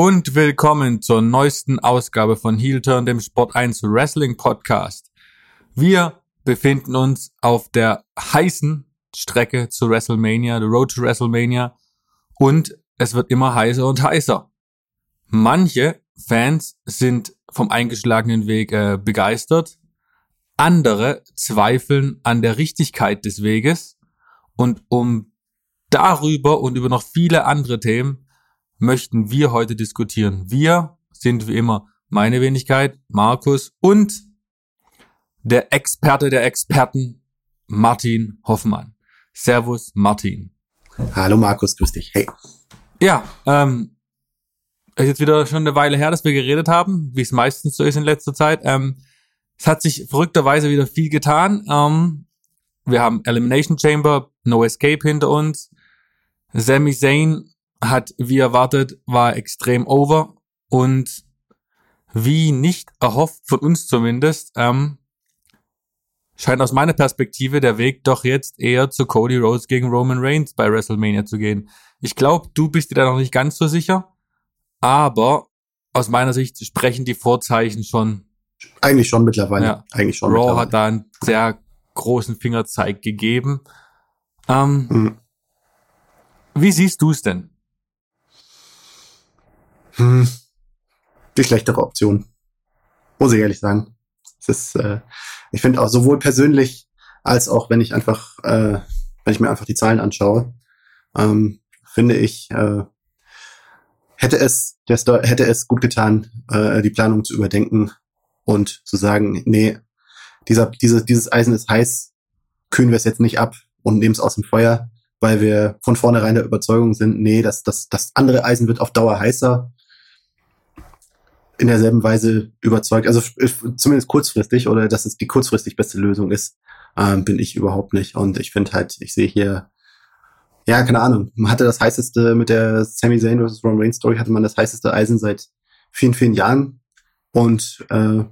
Und willkommen zur neuesten Ausgabe von Heel Turn, dem Sport 1 Wrestling Podcast. Wir befinden uns auf der heißen Strecke zu WrestleMania, the Road to WrestleMania. Und es wird immer heißer und heißer. Manche Fans sind vom eingeschlagenen Weg äh, begeistert. Andere zweifeln an der Richtigkeit des Weges. Und um darüber und über noch viele andere Themen möchten wir heute diskutieren. Wir sind wie immer meine Wenigkeit, Markus und der Experte der Experten, Martin Hoffmann. Servus, Martin. Hallo Markus, grüß dich. Hey. Ja, ähm, ist jetzt wieder schon eine Weile her, dass wir geredet haben, wie es meistens so ist in letzter Zeit. Ähm, es hat sich verrückterweise wieder viel getan. Ähm, wir haben Elimination Chamber, No Escape hinter uns. Sami Zayn hat, wie erwartet, war extrem over und wie nicht erhofft, von uns zumindest, ähm, scheint aus meiner Perspektive der Weg doch jetzt eher zu Cody Rhodes gegen Roman Reigns bei WrestleMania zu gehen. Ich glaube, du bist dir da noch nicht ganz so sicher, aber aus meiner Sicht sprechen die Vorzeichen schon. Eigentlich schon mittlerweile. Ja. Eigentlich schon. Raw hat da einen sehr großen Fingerzeig gegeben. Ähm, mhm. Wie siehst du es denn? Hm, die schlechtere Option. Muss ich ehrlich sagen. Es ist, äh, ich finde auch sowohl persönlich als auch wenn ich einfach, äh, wenn ich mir einfach die Zahlen anschaue, ähm, finde ich, äh, hätte es, der Sto hätte es gut getan, äh, die Planung zu überdenken und zu sagen, nee, dieser, diese, dieses Eisen ist heiß, kühlen wir es jetzt nicht ab und nehmen es aus dem Feuer, weil wir von vornherein der Überzeugung sind, nee, das, das, das andere Eisen wird auf Dauer heißer in derselben Weise überzeugt, also zumindest kurzfristig oder dass es die kurzfristig beste Lösung ist, ähm, bin ich überhaupt nicht. Und ich finde halt, ich sehe hier, ja, keine Ahnung, man hatte das heißeste mit der Sami Zayn vs. Roman Reigns Story, hatte man das heißeste Eisen seit vielen, vielen Jahren und äh,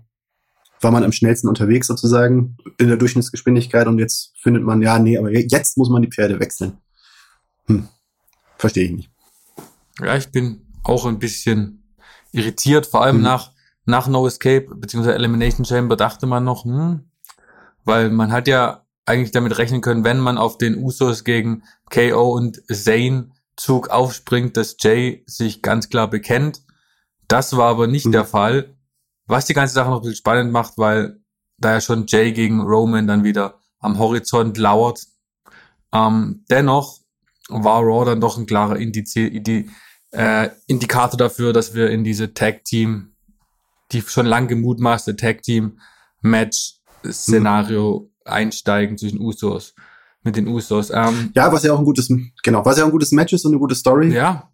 war man am schnellsten unterwegs sozusagen in der Durchschnittsgeschwindigkeit und jetzt findet man, ja, nee, aber jetzt muss man die Pferde wechseln. Hm, verstehe ich nicht. Ja, ich bin auch ein bisschen irritiert, vor allem mhm. nach, nach No Escape bzw. Elimination Chamber dachte man noch, hm, weil man hat ja eigentlich damit rechnen können, wenn man auf den Usos gegen KO und Zane Zug aufspringt, dass Jay sich ganz klar bekennt. Das war aber nicht mhm. der Fall. Was die ganze Sache noch ein bisschen spannend macht, weil da ja schon Jay gegen Roman dann wieder am Horizont lauert. Ähm, dennoch war Raw dann doch ein klarer Indiz, äh, Indikator dafür, dass wir in diese Tag Team, die schon lang gemutmaßte Tag Team Match Szenario mhm. einsteigen zwischen Usos mit den Usos. Ähm, ja, was ja auch ein gutes, genau, was ja auch ein gutes Match ist und eine gute Story. Ja.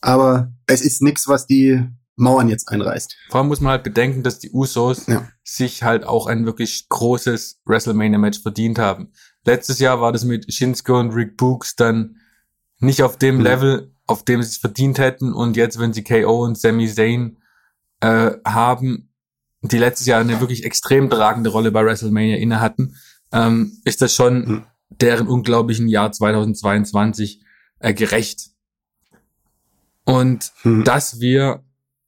Aber es ist nichts, was die Mauern jetzt einreißt. Vor allem muss man halt bedenken, dass die Usos ja. sich halt auch ein wirklich großes WrestleMania-Match verdient haben. Letztes Jahr war das mit Shinsuke und Rick Books dann nicht auf dem mhm. Level, auf dem sie es verdient hätten. Und jetzt, wenn sie KO und Sami Zayn äh, haben, die letztes Jahr eine wirklich extrem tragende Rolle bei WrestleMania inne hatten, ähm, ist das schon mhm. deren unglaublichen Jahr 2022 äh, gerecht. Und mhm. dass wir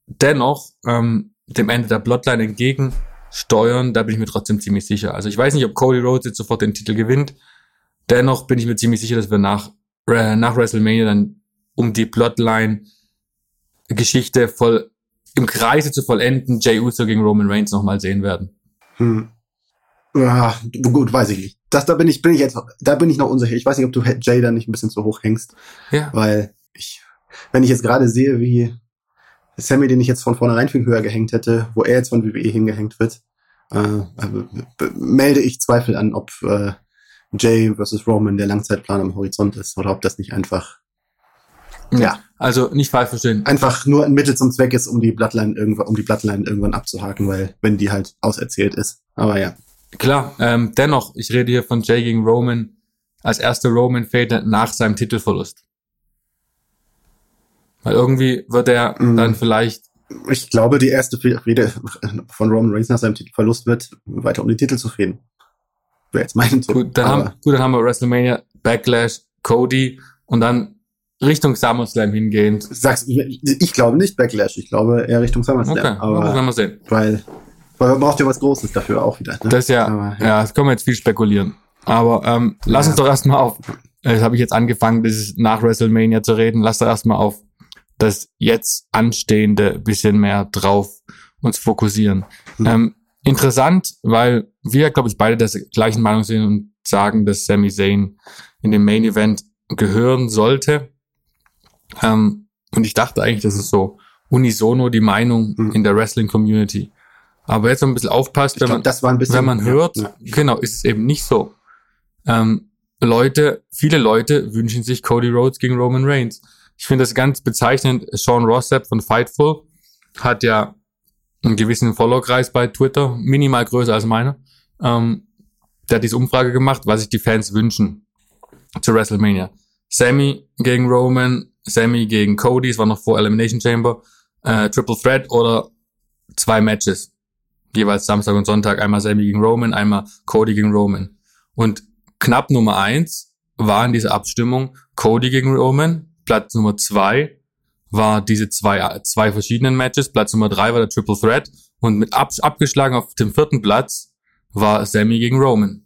dennoch ähm, dem Ende der Bloodline entgegensteuern, da bin ich mir trotzdem ziemlich sicher. Also ich weiß nicht, ob Cody Rhodes jetzt sofort den Titel gewinnt. Dennoch bin ich mir ziemlich sicher, dass wir nach, äh, nach WrestleMania dann um die Plotline-Geschichte voll im Kreise zu vollenden, Jay Uso gegen Roman Reigns nochmal sehen werden. Hm. Ja, gut, weiß ich nicht. Das, da bin ich, bin ich jetzt, da bin ich noch unsicher. Ich weiß nicht, ob du Jay da nicht ein bisschen zu hoch hängst. Ja. Weil ich, wenn ich jetzt gerade sehe, wie Sammy, den ich jetzt von vornherein viel höher gehängt hätte, wo er jetzt von WWE hingehängt wird, äh, melde ich Zweifel an, ob äh, Jay versus Roman der Langzeitplan am Horizont ist oder ob das nicht einfach ja. Also nicht falsch verstehen. Einfach nur ein Mittel zum Zweck ist, um die Bloodline irgendwann, um die Bloodline irgendwann abzuhaken, weil wenn die halt auserzählt ist. Aber ja. Klar, ähm, dennoch, ich rede hier von Jay gegen Roman als erste Roman Fate nach seinem Titelverlust. Weil irgendwie wird er mm. dann vielleicht. Ich glaube, die erste Rede von Roman Reigns nach seinem Titelverlust wird, weiter um den Titel zu fehlen. Wäre jetzt mein Tipp. Gut, dann haben, gut, dann haben wir WrestleMania, Backlash, Cody und dann Richtung SummerSlam hingehend. Sagst, ich glaube nicht Backlash, ich glaube eher Richtung SummerSlam. Okay, aber, werden wir sehen. Weil, weil man braucht ja was Großes dafür auch wieder. Ne? Das ist ja, Aber, ja, das können wir jetzt viel spekulieren. Aber ähm, lass Ja. uns doch erstmal auf, äh, das habe ich jetzt angefangen, das ist nach WrestleMania zu reden, lass doch erstmal auf das jetzt anstehende bisschen mehr drauf uns fokussieren. Hm. Ähm, interessant, weil wir, glaube ich, beide der gleichen Meinung sind und sagen, dass Sami Zayn in den Main Event gehören sollte. Ähm, und ich dachte eigentlich, das ist so unisono die Meinung Hm. in der Wrestling Community. Aber jetzt, ein bisschen aufpasst, wenn glaub, man, bisschen. wenn man hört, Ja. genau, ist es eben nicht so. Ähm, Leute, viele Leute wünschen sich Cody Rhodes gegen Roman Reigns. Ich finde das ganz bezeichnend. Sean Rossap von Fightful hat ja einen gewissen Follow-Kreis bei Twitter, minimal größer als meiner. Ähm, der hat diese Umfrage gemacht, was sich die Fans wünschen zu WrestleMania. Sammy gegen Roman, Sammy gegen Cody, es war noch vor Elimination Chamber, äh, Triple Threat oder zwei Matches. Jeweils Samstag und Sonntag, einmal Sammy gegen Roman, einmal Cody gegen Roman. Und knapp Nummer eins war in dieser Abstimmung Cody gegen Roman. Platz Nummer zwei war diese zwei, zwei verschiedenen Matches. Platz Nummer drei war der Triple Threat. Und mit ab, abgeschlagen auf dem vierten Platz war Sammy gegen Roman.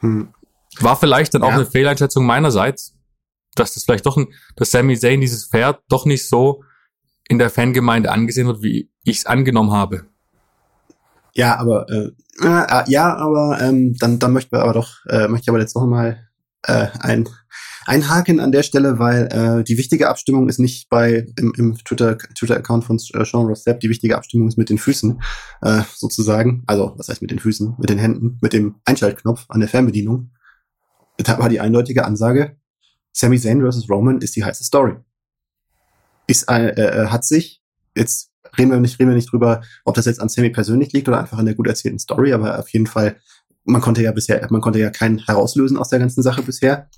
Hm. War vielleicht dann auch Ja. eine Fehleinschätzung meinerseits, dass das vielleicht doch ein, dass Sami Zayn dieses Pferd doch nicht so in der Fangemeinde angesehen wird, wie ich es angenommen habe. Ja, aber äh, äh, ja, aber ähm, dann, dann möchten wir aber doch, äh, möchte ich aber jetzt noch mal äh, ein einhaken an der Stelle, weil äh, die wichtige Abstimmung ist nicht bei im, im Twitter Twitter Account von äh, Sean Rossap, die wichtige Abstimmung ist mit den Füßen äh, sozusagen, also was heißt mit den Füßen, mit den Händen, mit dem Einschaltknopf an der Fernbedienung. Da war die eindeutige Ansage: Sami Zayn versus Roman ist die heiße Story. Ist äh, äh, hat sich jetzt reden wir nicht reden wir nicht drüber, ob das jetzt an Sammy persönlich liegt oder einfach an der gut erzählten Story, aber auf jeden Fall, man konnte ja bisher, man konnte ja keinen herauslösen aus der ganzen Sache bisher,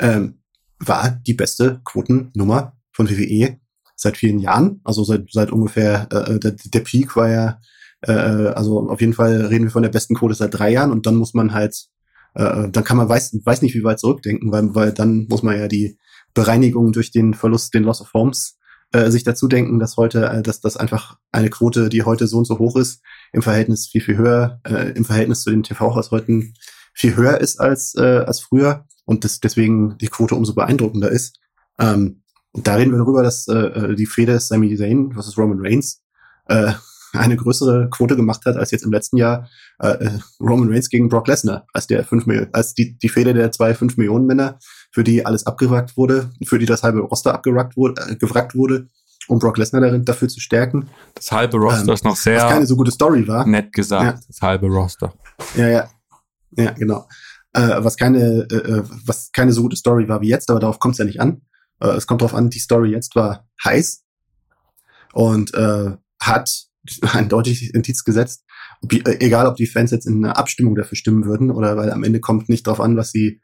ähm, war die beste Quotennummer von WWE seit vielen Jahren, also seit, seit ungefähr, äh, der, der Peak war ja, äh, also auf jeden Fall reden wir von der besten Quote seit drei Jahren und dann muss man halt, äh, dann kann man weiß, weiß nicht, wie weit zurückdenken, weil, weil dann muss man ja die Bereinigung durch den Verlust, den Loss of Forms äh, sich dazu denken, dass heute, äh, dass das einfach eine Quote, die heute so und so hoch ist, im Verhältnis viel, viel höher, äh, im Verhältnis zu den TV-Haushalten viel höher ist als, äh, als früher und das, deswegen die Quote umso beeindruckender ist. Ähm, da reden wir darüber, dass äh, die Fehde Sami Zayn versus Roman Reigns äh, eine größere Quote gemacht hat als jetzt im letzten Jahr äh, äh, Roman Reigns gegen Brock Lesnar, als der fünf Millionen, als die, die Fehde der zwei fünf Millionen Männer, für die alles abgewrackt wurde, für die das halbe Roster abgewrackt wurde, äh, gewrackt wurde, um Brock Lesnar darin dafür zu stärken. Das halbe Roster Ähm, ist noch Was sehr keine so gute Story war. nett gesagt. Ja. Das halbe Roster. Ja, ja. Ja, genau. Äh, was keine, äh, äh, was keine so gute Story war wie jetzt, aber darauf kommt es ja nicht an. Äh, es kommt darauf an, die Story jetzt war heiß und äh, hat ein deutliches Indiz gesetzt, ob, äh, egal ob die Fans jetzt in einer Abstimmung dafür stimmen würden oder weil am Ende kommt nicht drauf an, was sie.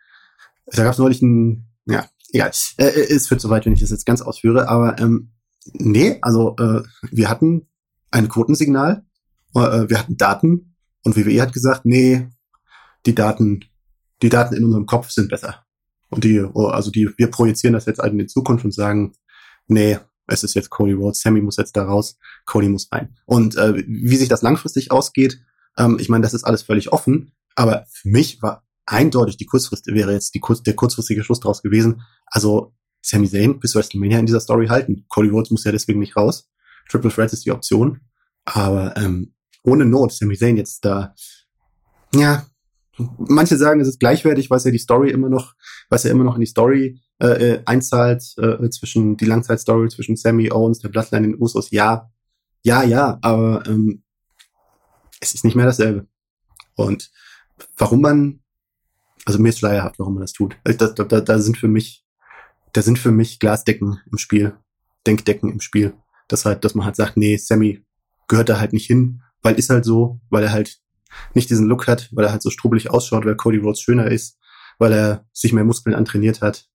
Da gab es neulich ein, ja, egal. Äh, äh, es führt zu weit, wenn ich das jetzt ganz ausführe, aber ähm, nee, also äh, wir hatten ein Quotensignal, äh, wir hatten Daten und WWE hat gesagt, nee, die Daten, die Daten in unserem Kopf sind besser. Und die, oh, also die, wir projizieren das jetzt halt in die Zukunft und sagen, nee, es ist jetzt Cody Rhodes, Sammy muss jetzt da raus, Cody muss rein. Und äh, wie sich das langfristig ausgeht, ähm, ich meine, das ist alles völlig offen, aber für mich war eindeutig die Kurzfrist, wäre jetzt die kurz, der kurzfristige Schluss daraus gewesen. Also Sami Zayn bis WrestleMania in dieser Story halten. Cody Rhodes muss ja deswegen nicht raus. Triple Threat ist die Option. Aber ähm, ohne Not, Sami Zayn jetzt da, ja, manche sagen, es ist gleichwertig, weil es ja die Story immer noch, es ja immer noch in die Story äh, äh, einzahlt, äh, zwischen die Langzeitstory zwischen Sammy Owens, der Bloodline in den Usos. Ja, ja, ja, aber ähm, es ist nicht mehr dasselbe. Und warum man, also mir ist schleierhaft, warum man das tut. Also da, da, da sind für mich, da sind für mich Glasdecken im Spiel, Denkdecken im Spiel. Das halt, dass man halt sagt, nee, Sammy gehört da halt nicht hin, weil ist halt so, weil er halt nicht diesen Look hat, weil er halt so strubbelig ausschaut, weil Cody Rhodes schöner ist, weil er sich mehr Muskeln antrainiert hat.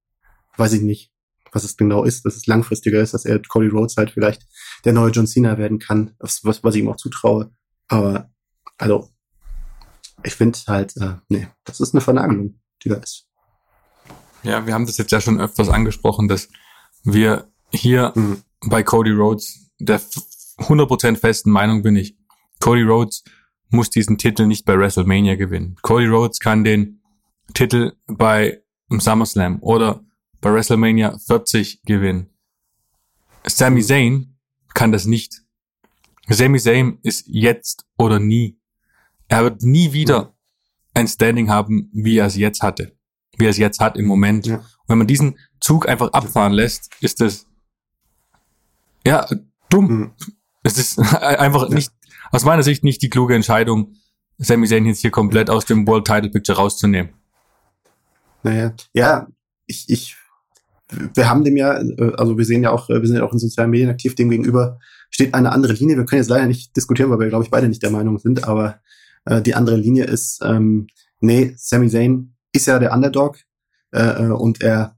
Weiß ich nicht, was es genau ist, dass es langfristiger ist, dass er Cody Rhodes halt vielleicht der neue John Cena werden kann, was, was, was ich ihm auch zutraue. Aber, also, ich finde halt, äh, nee, das ist eine Vernagelung, die da ist. Ja, wir haben das jetzt ja schon öfters angesprochen, dass wir hier mhm. bei Cody Rhodes der 100% festen Meinung bin ich, Cody Rhodes muss diesen Titel nicht bei WrestleMania gewinnen. Cody Rhodes kann den Titel bei SummerSlam oder bei WrestleMania 40 gewinnen. Sami Zayn kann das nicht. Sami Zayn ist jetzt oder nie. Er wird nie wieder ein Standing haben, wie er es jetzt hatte. Wie er es jetzt hat im Moment. Ja. Wenn man diesen Zug einfach abfahren lässt, ist das ja dumm. Mhm. Es ist einfach nicht, aus meiner Sicht nicht die kluge Entscheidung, Sami Zayn jetzt hier komplett aus dem World Title Picture rauszunehmen. Naja, ja, ich, ich, wir haben dem ja, äh, also wir sehen ja auch, äh, wir sind ja auch in sozialen Medien aktiv, dem gegenüber steht eine andere Linie. Wir können jetzt leider nicht diskutieren, weil wir, glaube ich, beide nicht der Meinung sind, aber äh, die andere Linie ist, ähm, nee, Sami Zayn ist ja der Underdog äh, äh, und er,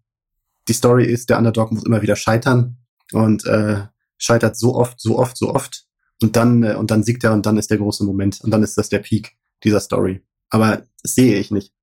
die Story ist, der Underdog muss immer wieder scheitern und äh, scheitert so oft, so oft, so oft und dann äh, und dann siegt er und dann ist der große Moment und dann ist das der Peak dieser Story. Aber sehe ich nicht.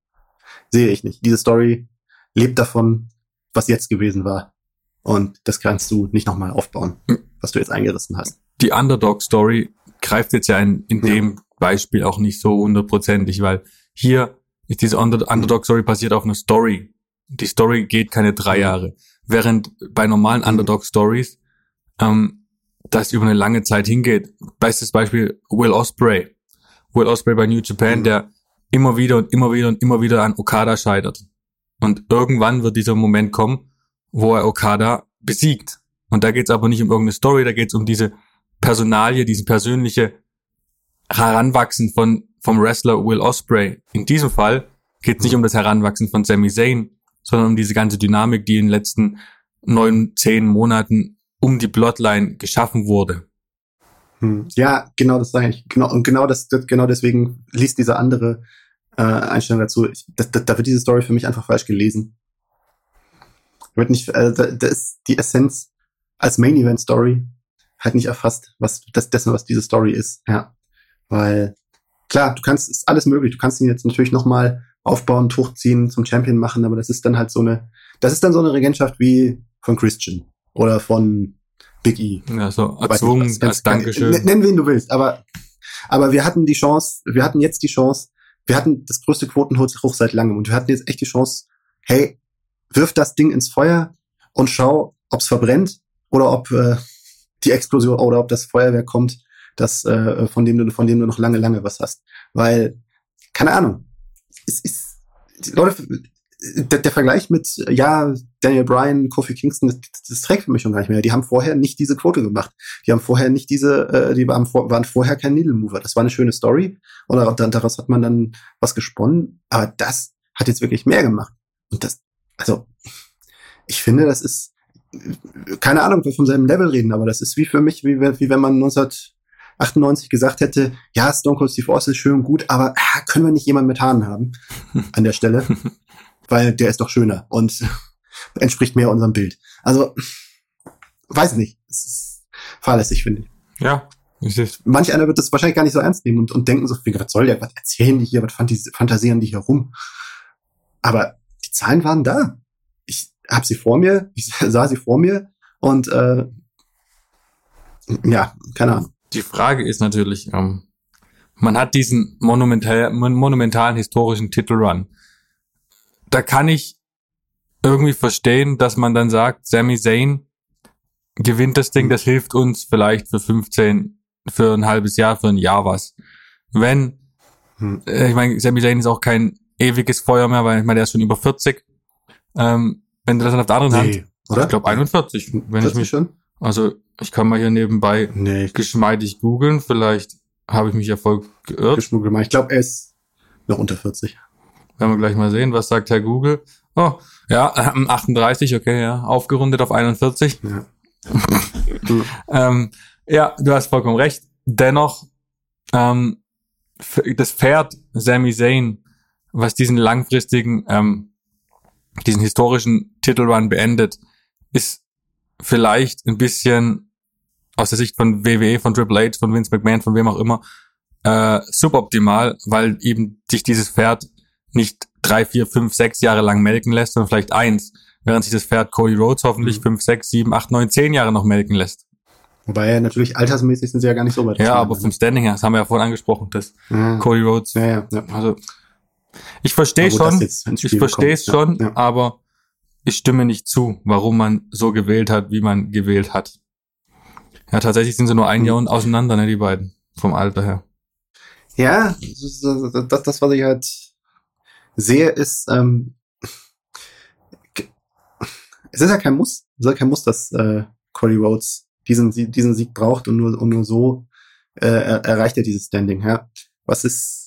Sehe ich nicht. Diese Story lebt davon, was jetzt gewesen war. Und das kannst du nicht nochmal aufbauen, was du jetzt eingerissen hast. Die Underdog-Story greift jetzt ja in, in ja. dem Beispiel auch nicht so hundertprozentig, weil hier ist diese Underdog-Story basiert auf einer Story. Die Story geht keine drei Jahre. Während bei normalen Underdog-Stories ähm, das über eine lange Zeit hingeht. Bestes Beispiel Will Osprey. Will Osprey bei New Japan, mhm. der immer wieder und immer wieder und immer wieder an Okada scheitert. Und irgendwann wird dieser Moment kommen, wo er Okada besiegt. Und da geht es aber nicht um irgendeine Story, da geht es um diese Personalie, diese persönliche Heranwachsen von vom Wrestler Will Osprey. In diesem Fall geht es nicht um das Heranwachsen von Sami Zayn, sondern um diese ganze Dynamik, die in den letzten neun, zehn Monaten um die Bloodline geschaffen wurde. Hm. Ja, genau das sage ich. Genau, und genau das, genau deswegen liest diese andere äh, Einstellung dazu. Ich, da, da wird diese Story für mich einfach falsch gelesen. Wird nicht, äh, da, da ist die Essenz als Main Event Story halt nicht erfasst, was das dessen, was diese Story ist. Ja, weil klar, du kannst, ist alles möglich. Du kannst ihn jetzt natürlich noch mal aufbauen, hochziehen, zum Champion machen, aber das ist dann halt so eine, das ist dann so eine Regentschaft wie von Christian oder von Big E. Ja, so erzwungen nicht, als Dankeschön. Nenn wen du willst, aber, aber wir hatten die Chance, wir hatten jetzt die Chance, wir hatten das größte Quotenhoch seit langem und wir hatten jetzt echt die Chance, hey, wirf das Ding ins Feuer und schau, ob's verbrennt oder ob äh, die Explosion oder ob das Feuerwerk kommt, das äh, von dem du von dem du noch lange lange was hast, weil keine Ahnung, es ist die Leute der, der Vergleich mit, ja, Daniel Bryan, Kofi Kingston, das, das trägt für mich schon gar nicht mehr. Die haben vorher nicht diese Quote gemacht. Die haben vorher nicht diese, äh, die waren, vor, waren vorher kein Needle Mover. Das war eine schöne Story. Und daraus hat man dann was gesponnen. Aber das hat jetzt wirklich mehr gemacht. Und das, also, ich finde, das ist, keine Ahnung, wir vom selben Level reden, aber das ist wie für mich, wie, wie wenn man 1998 gesagt hätte, ja, Stone Cold Steve Austin ist schön und gut, aber ah, können wir nicht jemanden mit Haaren haben an der Stelle? weil der ist doch schöner und entspricht mehr unserem Bild. Also, weiß nicht. Es ist fahrlässig, finde ich. Ja. Manch einer wird das wahrscheinlich gar nicht so ernst nehmen und, und denken so, was soll der, was erzählen die hier, was fantasieren die hier rum? Aber die Zahlen waren da. Ich habe sie vor mir, ich sah sie vor mir und äh, ja, keine Ahnung. Die Frage ist natürlich, ähm, man hat diesen monumental, monumentalen historischen Titelrun da kann ich irgendwie verstehen, dass man dann sagt, Sami Zayn gewinnt das Ding, das hilft uns vielleicht für 15, für ein halbes Jahr, für ein Jahr was. Wenn, hm. äh, ich meine, Sami Zayn ist auch kein ewiges Feuer mehr, weil ich meine, der ist schon über 40. Ähm, wenn du das dann auf der anderen nee, Hand, oder? ich glaube 41, wenn ich mich schon. Also ich kann mal hier nebenbei nee, geschmeidig googeln, vielleicht habe ich mich ja voll geirrt. Ich glaube, er ist noch unter 40. Werden wir gleich mal sehen, was sagt Herr Google. Oh, ja, 38, okay, ja, aufgerundet auf 41. Ja, ähm, ja du hast vollkommen recht. Dennoch, ähm, das Pferd Sami Zayn, was diesen langfristigen, ähm, diesen historischen Titelrun beendet, ist vielleicht ein bisschen aus der Sicht von WWE, von Triple H, von Vince McMahon, von wem auch immer, äh, suboptimal, weil eben sich dieses Pferd nicht drei, vier, fünf, sechs Jahre lang melken lässt, sondern vielleicht eins, während sich das Pferd Cody Rhodes hoffentlich mhm. fünf, sechs, sieben, acht, neun, zehn Jahre noch melken lässt. Wobei natürlich altersmäßig sind sie ja gar nicht so weit. Ja, aber vom Standing her, das haben wir ja vorhin angesprochen, dass mhm. Cody Rhodes. Ja, ja, ja. Also ich verstehe schon, ich verstehe es schon, ja, ja. aber ich stimme nicht zu, warum man so gewählt hat, wie man gewählt hat. Ja, tatsächlich sind sie nur ein mhm. Jahr auseinander, ne, die beiden, vom Alter her. Ja, das, das, das was ich halt sehe, ist, ähm, es ist ja kein Muss, es ist ja kein Muss, dass äh, Cody Rhodes diesen, diesen Sieg braucht und nur, und nur so äh, erreicht er dieses Standing. Ja. Was ist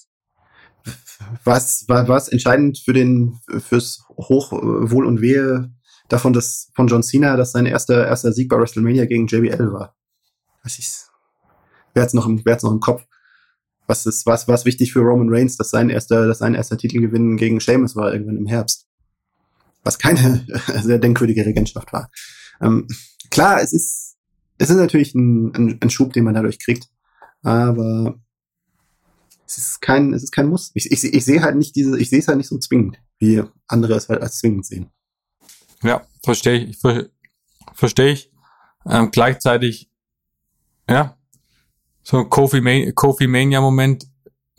was war was entscheidend für den fürs Hochwohl und Wehe davon, dass von John Cena, dass sein erster erster Sieg bei WrestleMania gegen JBL war. Was ist wer hat's noch im wer hat's noch im Kopf? Was ist was was wichtig für Roman Reigns, dass sein erster dass sein erster Titelgewinn gegen Sheamus war irgendwann im Herbst. Was keine sehr denkwürdige Regentschaft war. Ähm, klar, es ist es ist natürlich ein, ein, ein Schub, den man dadurch kriegt, aber es ist kein, es ist kein Muss. Ich, ich, ich sehe halt nicht diese, ich sehe es halt nicht so zwingend, wie andere es halt als zwingend sehen. Ja, verstehe ich. Ver, verstehe ich. Ähm, gleichzeitig, ja, so ein Kofi, Man Kofi Mania Moment,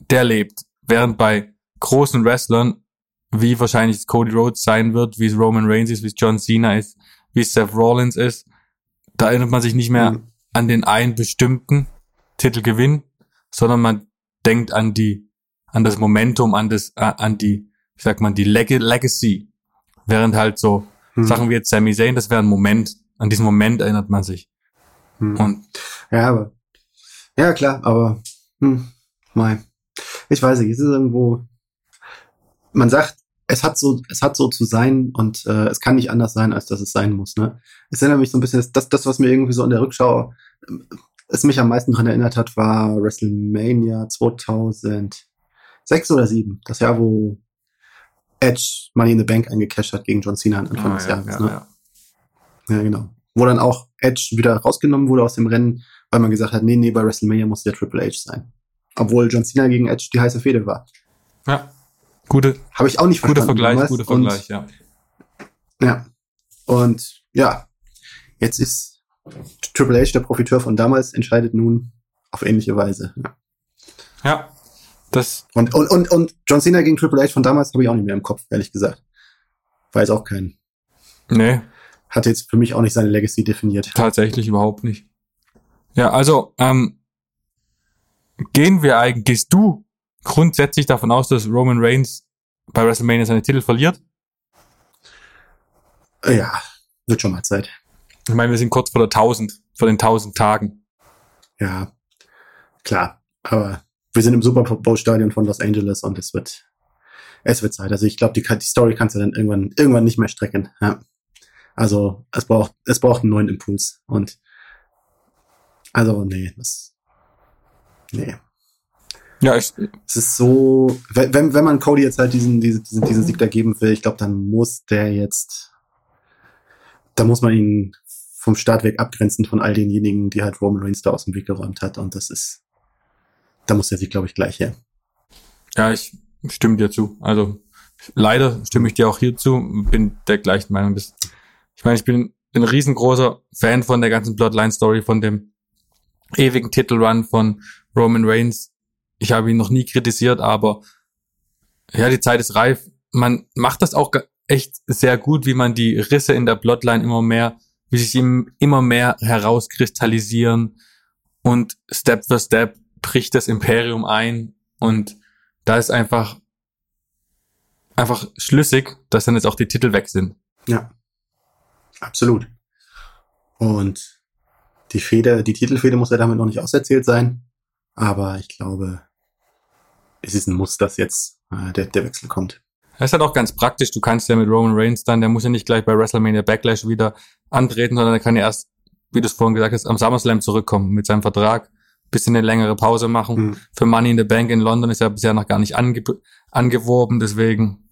der lebt. Während bei großen Wrestlern, wie wahrscheinlich Cody Rhodes sein wird, wie es Roman Reigns ist, wie es John Cena ist, wie es Seth Rollins ist, da erinnert man sich nicht mehr mhm. an den einen bestimmten Titelgewinn, sondern man denkt an die, an das Momentum, an das, an die, wie sagt man, die Leg Legacy. Während halt so hm. Sachen wie jetzt Sami Zayn, das wäre ein Moment. An diesen Moment erinnert man sich. Hm. Und ja, aber ja klar, aber hm, mal. Ich weiß nicht, es ist irgendwo. Man sagt, es hat so, es hat so zu sein und äh, es kann nicht anders sein, als dass es sein muss. Ne? Es erinnert mich so ein bisschen, das, das, was mir irgendwie so in der Rückschau es mich am meisten daran erinnert hat, war WrestleMania 2006 oder 7. Das Jahr, wo Edge Money in the Bank eingecasht hat gegen John Cena am Anfang ah, des ja, Jahres. Ja, ne? ja. ja, genau. Wo dann auch Edge wieder rausgenommen wurde aus dem Rennen, weil man gesagt hat, nee, nee, bei WrestleMania muss der Triple H sein. Obwohl John Cena gegen Edge die heiße Fehde war. Ja. Gute. Habe ich auch nicht verstanden. Guter Vergleich, guter Vergleich, ja. Ja. Und ja, jetzt ist Triple H, der Profiteur von damals, entscheidet nun auf ähnliche Weise. Ja. ja das. Und, und, und, und John Cena gegen Triple H von damals habe ich auch nicht mehr im Kopf, ehrlich gesagt. Weiß auch keinen. Nee. Hat jetzt für mich auch nicht seine Legacy definiert. Tatsächlich überhaupt nicht. Ja, also, ähm, gehen wir eigentlich, gehst du grundsätzlich davon aus, dass Roman Reigns bei WrestleMania seine Titel verliert? Ja, wird schon mal Zeit. Ich meine, wir sind kurz vor der 1000, vor den 1000 Tagen. Ja, klar. Aber wir sind im Super Bowl Stadion von Los Angeles und es wird, es wird Zeit. Also ich glaube, die, die Story kannst du dann irgendwann, irgendwann nicht mehr strecken. Ja. Also es braucht, es braucht einen neuen Impuls und also nee, das, nee. Ja, ich, es ist so, wenn, wenn man Cody jetzt halt diesen, diesen, diesen Sieg da geben will, ich glaube, dann muss der jetzt, da muss man ihn vom Start weg abgrenzen von all denjenigen, die halt Roman Reigns da aus dem Weg geräumt hat. Und das ist, da muss er sich, glaube ich, gleich her. Ja, ich stimme dir zu. Also leider stimme ich dir auch hier zu, bin der gleichen Meinung. Ich meine, ich bin ein riesengroßer Fan von der ganzen Bloodline-Story, von dem ewigen Titelrun von Roman Reigns. Ich habe ihn noch nie kritisiert, aber ja, die Zeit ist reif. Man macht das auch echt sehr gut, wie man die Risse in der Bloodline immer mehr wie sich ihm immer mehr herauskristallisieren und Step für Step bricht das Imperium ein und da ist einfach einfach schlüssig, dass dann jetzt auch die Titel weg sind. Ja, absolut. Und die Feder, die Titelfeder muss ja damit noch nicht auserzählt sein, aber ich glaube, es ist ein Muss, dass jetzt äh, der, der Wechsel kommt. Das ist halt auch ganz praktisch. Du kannst ja mit Roman Reigns dann, der muss ja nicht gleich bei WrestleMania Backlash wieder antreten, sondern er kann ja erst, wie du es vorhin gesagt hast, am SummerSlam zurückkommen mit seinem Vertrag, bisschen eine längere Pause machen. Mhm. Für Money in the Bank in London ist er bisher noch gar nicht ange angeworben, deswegen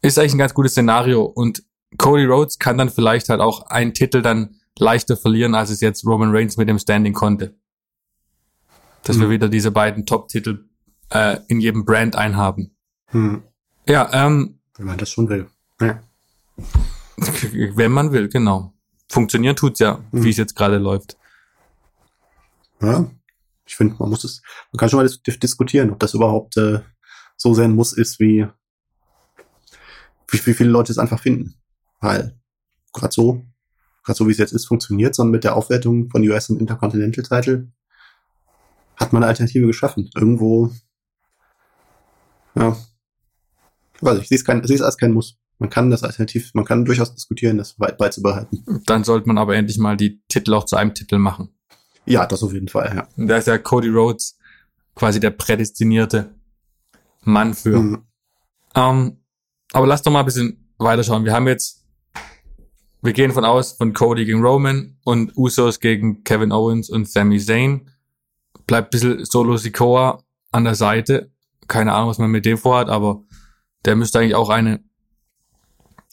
ist eigentlich ein ganz gutes Szenario und Cody Rhodes kann dann vielleicht halt auch einen Titel dann leichter verlieren, als es jetzt Roman Reigns mit dem Standing konnte. Dass mhm. wir wieder diese beiden Top-Titel äh, in jedem Brand einhaben. Hm. Ja, ähm, Wenn man das schon will. Ja. wenn man will, genau. Funktionieren tut's ja, Mhm. wie es jetzt gerade läuft. ja. Ich finde, man muss es, man kann schon mal dis- diskutieren, ob das überhaupt äh, so sein muss, ist, wie, wie, wie viele Leute es einfach finden. Weil gerade so, gerade so wie es jetzt ist, funktioniert, sondern mit der Aufwertung von US und Intercontinental Title hat man eine Alternative geschaffen. Irgendwo, ja, weiß ich, sehe es kein, sehe es als kein Muss. Man kann das alternativ, man kann durchaus diskutieren, das weit beizubehalten. Dann sollte man aber endlich mal die Titel auch zu einem Titel machen. Ja, das auf jeden Fall, ja. Da ist ja Cody Rhodes quasi der prädestinierte Mann für. Mhm. Ähm, aber lass doch mal ein bisschen weiterschauen. Wir haben jetzt, wir gehen von aus von Cody gegen Roman und Usos gegen Kevin Owens und Sami Zayn. Bleibt ein bisschen Solo Sikoa an der Seite. Keine Ahnung, was man mit dem vorhat, aber der müsste eigentlich auch eine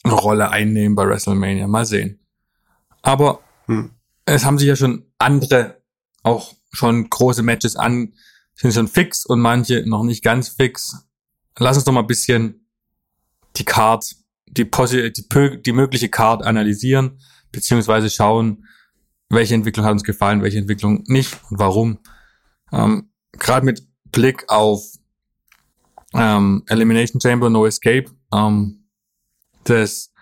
Rolle einnehmen bei WrestleMania. Mal sehen. Aber Hm. es haben sich ja schon andere auch schon große Matches an, sind schon fix und manche noch nicht ganz fix. Lass uns doch mal ein bisschen die Card, die, die, die mögliche Card analysieren, beziehungsweise schauen, welche Entwicklung hat uns gefallen, welche Entwicklung nicht und warum. Ähm, Gerade mit Blick auf ähm, Elimination Chamber, No Escape, ähm, das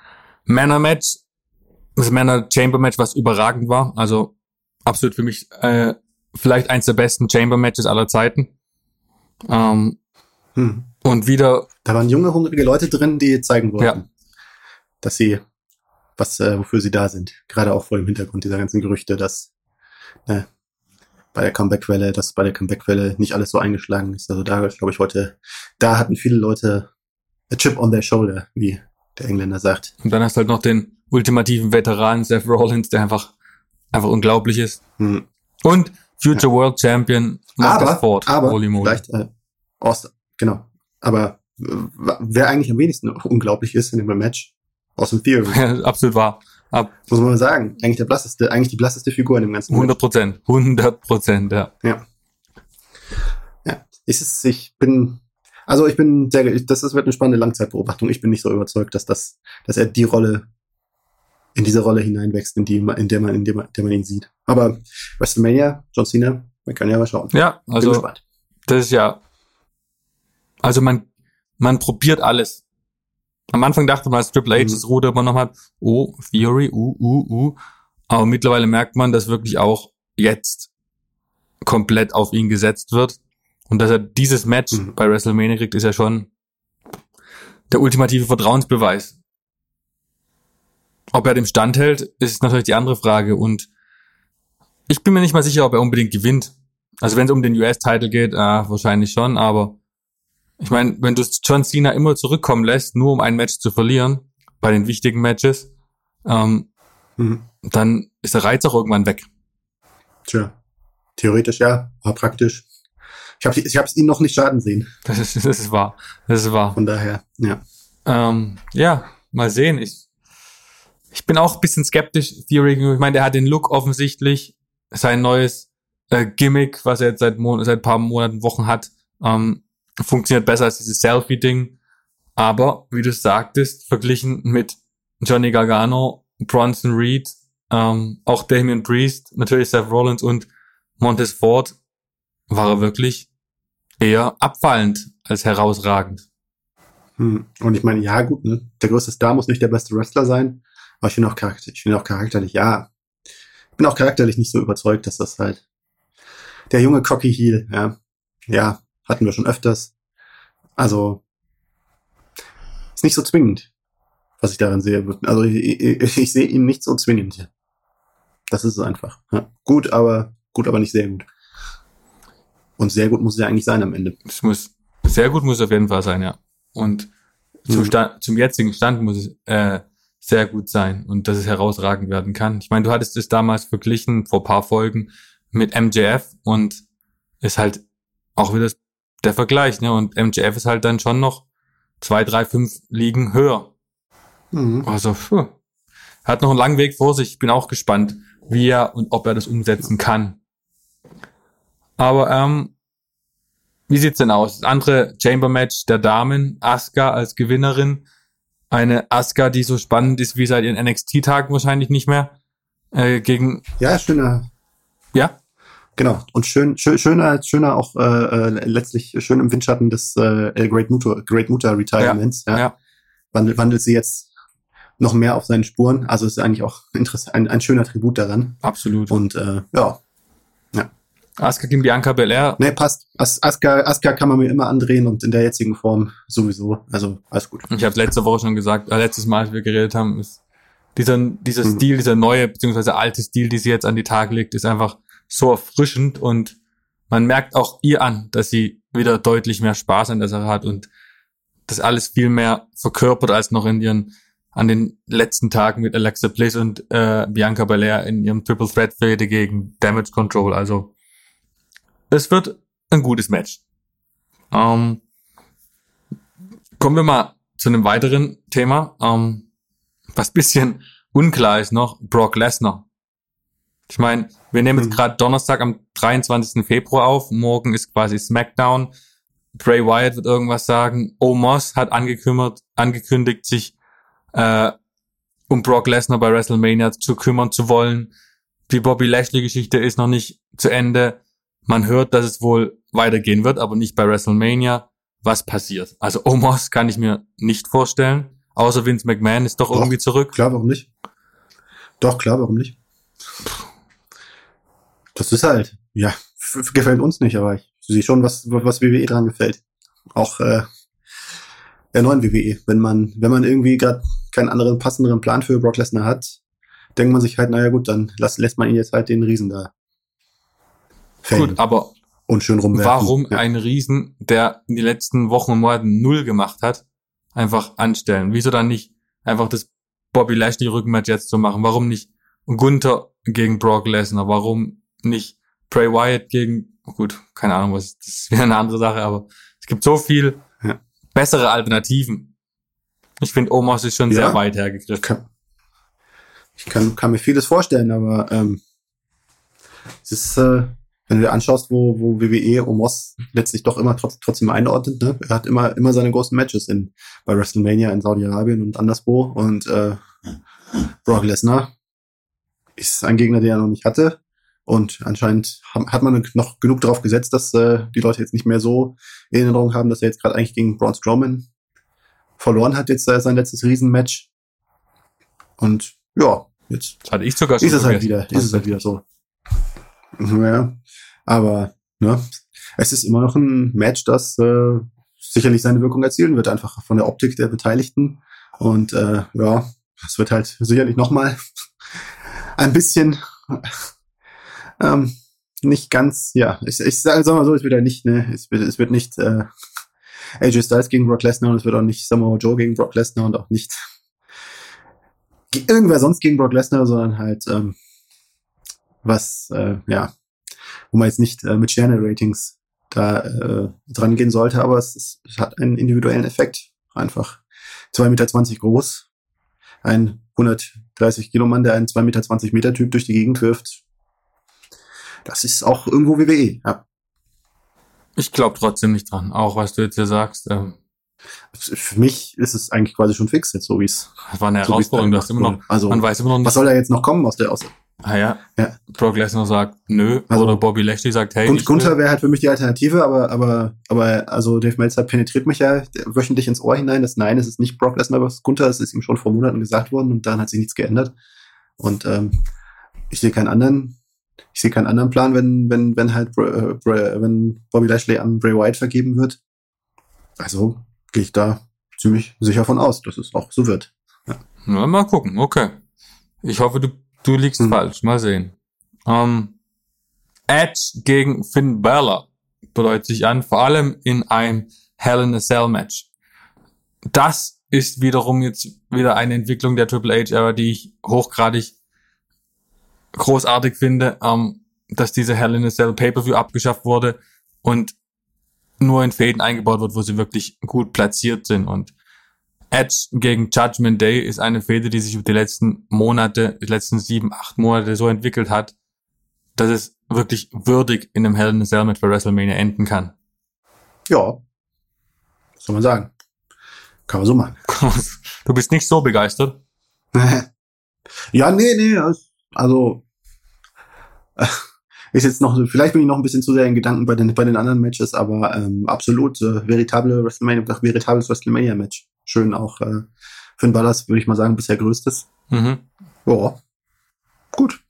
Manor Match, das Manor Chamber Match, was überragend war, also absolut für mich äh, vielleicht eins der besten Chamber Matches aller Zeiten. Ähm, Hm. und wieder Da waren junge, hungrige Leute drin, die zeigen wollten, Ja. Dass sie, was, äh, wofür sie da sind. Gerade auch vor dem Hintergrund dieser ganzen Gerüchte, dass äh, bei der Comeback-Welle, dass bei der Comeback-Welle nicht alles so eingeschlagen ist. Also da, glaube ich, heute, da hatten viele Leute a chip on their shoulder, wie der Engländer sagt. Und dann hast du halt noch den ultimativen Veteran Seth Rollins, der einfach, einfach unglaublich ist. Hm. Und Future World Champion Marcus aber, Ford. aber Holy vielleicht äh, Austin, genau. Aber wer eigentlich am wenigsten unglaublich ist in dem Match, Austin Theory, Absolut wahr. Ab muss man sagen. Eigentlich der blasseste, eigentlich die blasseste Figur in dem ganzen 100 Prozent. 100 Prozent, ja. Ja. Ja. Ich, ich bin, also ich bin sehr, das ist, wird eine spannende Langzeitbeobachtung. Ich bin nicht so überzeugt, dass das, dass er die Rolle, in diese Rolle hineinwächst, in die, in der man, in der man, in der man ihn sieht. Aber WrestleMania, John Cena, man kann ja mal schauen. Ja, bin also gespannt. das ist ja, also man, man probiert alles. Am Anfang dachte man, als Triple H Mhm. das Ruder übernommen hat, oh, Theory, uh, uh, uh. Aber mittlerweile merkt man, dass wirklich auch jetzt komplett auf ihn gesetzt wird. Und dass er dieses Match Mhm. bei WrestleMania kriegt, ist ja schon der ultimative Vertrauensbeweis. Ob er dem standhält, ist natürlich die andere Frage. Und ich bin mir nicht mal sicher, ob er unbedingt gewinnt. Also wenn es um den US-Title geht, ah, wahrscheinlich schon, aber ich meine, wenn du John Cena immer zurückkommen lässt, nur um ein Match zu verlieren, bei den wichtigen Matches, ähm, Mhm. dann ist der Reiz auch irgendwann weg. Tja. Theoretisch ja, aber praktisch. Ich habe ich hab's ihm noch nicht schaden sehen. Das ist, das ist wahr. Das ist wahr. Von daher, ja. Ähm, ja, mal sehen. Ich, ich bin auch ein bisschen skeptisch, Theory. Ich meine, der hat den Look offensichtlich, sein neues äh, Gimmick, was er jetzt seit, Mon seit paar Monaten, Wochen hat, ähm, funktioniert besser als dieses Selfie-Ding. Aber, wie du sagtest, verglichen mit Johnny Gargano, Bronson Reed, ähm, auch Damian Priest, natürlich Seth Rollins und Montez Ford, war er wirklich eher abfallend als herausragend. Hm. Und ich meine, ja, gut, ne? Der größte Star muss nicht der beste Wrestler sein, aber ich bin auch charakterlich, ich bin auch charakterlich, ja. Ich bin auch charakterlich nicht so überzeugt, dass das halt der junge Cocky Heel, ja. Ja, hatten wir schon öfters. Also, ist nicht so zwingend, was ich daran sehe. Also, ich, ich, ich sehe ihn nicht so zwingend. Das ist es einfach. Ja. Gut, aber, gut, aber nicht sehr gut. Und sehr gut muss es ja eigentlich sein am Ende. Es muss, sehr gut muss es auf jeden Fall sein, ja. Und zum, Mhm. Stand, zum jetzigen Stand muss es äh, sehr gut sein und dass es herausragend werden kann. Ich meine, du hattest es damals verglichen vor paar Folgen mit MJF und ist halt auch wieder der Vergleich, ne? Und MJF ist halt dann schon noch zwei, drei, fünf Ligen höher. Mhm. Also, puh. hat noch einen langen Weg vor sich. Ich bin auch gespannt, wie er und ob er das umsetzen kann. Aber ähm, wie sieht's denn aus? Das andere Chamber-Match der Damen, Asuka als Gewinnerin. Eine Asuka, die so spannend ist wie seit ihren NXT-Tagen wahrscheinlich nicht mehr. Äh, gegen. Ja, schöner. Ja. Genau. Und schön, schön schöner, schöner auch äh, äh, letztlich schön im Windschatten des äh, Great Muta, Great Muta Retirements. Ja. ja. Wandelt, wandelt sie jetzt noch mehr auf seinen Spuren. Also ist eigentlich auch interessant, ein, ein schöner Tribut daran. Absolut. Und äh, ja, Asuka gegen Bianca Belair. Nee, passt. As Asuka, Asuka kann man mir immer andrehen und in der jetzigen Form sowieso. Also alles gut. Ich habe letzte Woche schon gesagt, äh, letztes Mal, als wir geredet haben, ist dieser, dieser mhm. Stil, dieser neue beziehungsweise alte Stil, die sie jetzt an die Tage legt, ist einfach so erfrischend und man merkt auch ihr an, dass sie wieder deutlich mehr Spaß an der Sache hat und das alles viel mehr verkörpert als noch in ihren an den letzten Tagen mit Alexa Bliss und äh, Bianca Belair in ihrem Triple Threat Fehde gegen Damage Control. Also es wird ein gutes Match. Ähm, kommen wir mal zu einem weiteren Thema, ähm, was bisschen unklar ist noch, Brock Lesnar. Ich meine, wir nehmen jetzt mhm. gerade Donnerstag am 23. Februar auf, morgen ist quasi SmackDown. Bray Wyatt wird irgendwas sagen. Omos hat angekümmert, angekündigt, sich äh, um Brock Lesnar bei WrestleMania zu kümmern zu wollen. Die Bobby Lashley-Geschichte ist noch nicht zu Ende. Man hört, dass es wohl weitergehen wird, aber nicht bei WrestleMania. Was passiert? Also Omos kann ich mir nicht vorstellen. Außer Vince McMahon ist doch, doch irgendwie zurück. Klar, warum nicht? Doch, klar, warum nicht? Das ist halt, ja, gefällt uns nicht, aber ich sehe schon, was, was WWE dran gefällt. Auch äh, der neuen WWE. Wenn man, wenn man irgendwie gerade keinen anderen passenderen Plan für Brock Lesnar hat, denkt man sich halt, naja gut, dann lässt, lässt man ihn jetzt halt den Riesen da Gut, aber und schön rumwerfen. Warum ja. ein Riesen, der in den letzten Wochen und Monaten null gemacht hat, einfach anstellen? Wieso dann nicht einfach das Bobby Lashley Rückenmatch jetzt zu machen? Warum nicht Gunther gegen Brock Lesnar? Warum nicht Bray Wyatt gegen, gut, keine Ahnung, was, das ist wieder eine andere Sache, aber es gibt so viel ja. bessere Alternativen. Ich finde, Omos ist schon ja, sehr weit hergegriffen. Kann, ich kann, kann mir vieles vorstellen, aber ähm, es ist, äh, wenn du dir anschaust, wo, wo WWE Omos letztlich doch immer trotz, trotzdem einordnet, ne? Er hat immer, immer seine großen Matches in, bei WrestleMania in Saudi-Arabien und anderswo. Und äh, Brock Lesnar ist ein Gegner, den er noch nicht hatte. Und anscheinend hat man noch genug darauf gesetzt, dass äh, die Leute jetzt nicht mehr so in Erinnerung haben, dass er jetzt gerade eigentlich gegen Braun Strowman verloren hat, jetzt äh, sein letztes Riesenmatch. Und ja, jetzt das hatte ich sogar ist es halt wieder, ist es halt wieder so. Ja, aber ne, es ist immer noch ein Match, das äh, sicherlich seine Wirkung erzielen wird, einfach von der Optik der Beteiligten. Und äh, ja, es wird halt sicherlich nochmal ein bisschen ähm, nicht ganz, ja, ich, ich sage sag mal so, es wird ja nicht, ne, es wird, es wird nicht äh, AJ Styles gegen Brock Lesnar und es wird auch nicht Samoa Joe gegen Brock Lesnar und auch nicht irgendwer sonst gegen Brock Lesnar, sondern halt ähm, was, äh, ja, wo man jetzt nicht äh, mit Sterne-Ratings da äh, dran gehen sollte, aber es, es hat einen individuellen Effekt. Einfach 2,20 Meter groß, ein 130 Kilo Mann, der einen 2,20 Meter Meter Typ durch die Gegend wirft. Das ist auch irgendwo WWE, ja. Ich glaube trotzdem nicht dran, auch was du jetzt hier sagst. Ähm für mich ist es eigentlich quasi schon fix jetzt, so wie es. Das war eine Herausforderung, so das immer noch. Also, man weiß immer noch nicht. Was soll da jetzt noch kommen aus der, aus, Ah ja. ja. Brock Lesnar sagt nö also, oder Bobby Lashley sagt hey. Und Gunther wäre halt für mich die Alternative, aber aber aber also Dave Meltzer penetriert mich ja wöchentlich ins Ohr hinein, dass nein, es ist nicht Brock Lesnar, aber es ist Gunther, es ist ihm schon vor Monaten gesagt worden und dann hat sich nichts geändert. Und ähm, ich sehe keinen anderen ich sehe keinen anderen Plan, wenn wenn wenn halt äh, wenn Bobby Lashley an Bray Wyatt vergeben wird. Also gehe ich da ziemlich sicher von aus, dass es auch so wird. Ja. Na, mal gucken, okay. Ich hoffe, du Du liegst mhm. falsch, mal sehen. Ähm, Edge gegen Finn Balor bedeutet sich an, vor allem in einem Hell in a Cell Match. Das ist wiederum jetzt wieder eine Entwicklung der Triple H-Ära, die ich hochgradig großartig finde, ähm, dass diese Hell in a Cell Pay-Per-View abgeschafft wurde und nur in Fäden eingebaut wird, wo sie wirklich gut platziert sind. Und Edge gegen Judgment Day ist eine Fehde, die sich über die letzten Monate, die letzten sieben, acht Monate so entwickelt hat, dass es wirklich würdig in einem Hell in a Cell Match bei WrestleMania enden kann. Ja. Was soll man sagen? Kann man so machen. Du bist nicht so begeistert. ja, nee, nee. Also äh, ist jetzt noch, vielleicht bin ich noch ein bisschen zu sehr in Gedanken bei den, bei den anderen Matches, aber ähm, absolut äh, veritable WrestleMania, veritables WrestleMania-Match. Schön auch äh, Finn Ballas, würde ich mal sagen, bisher größtes. Mhm. Ja. Gut.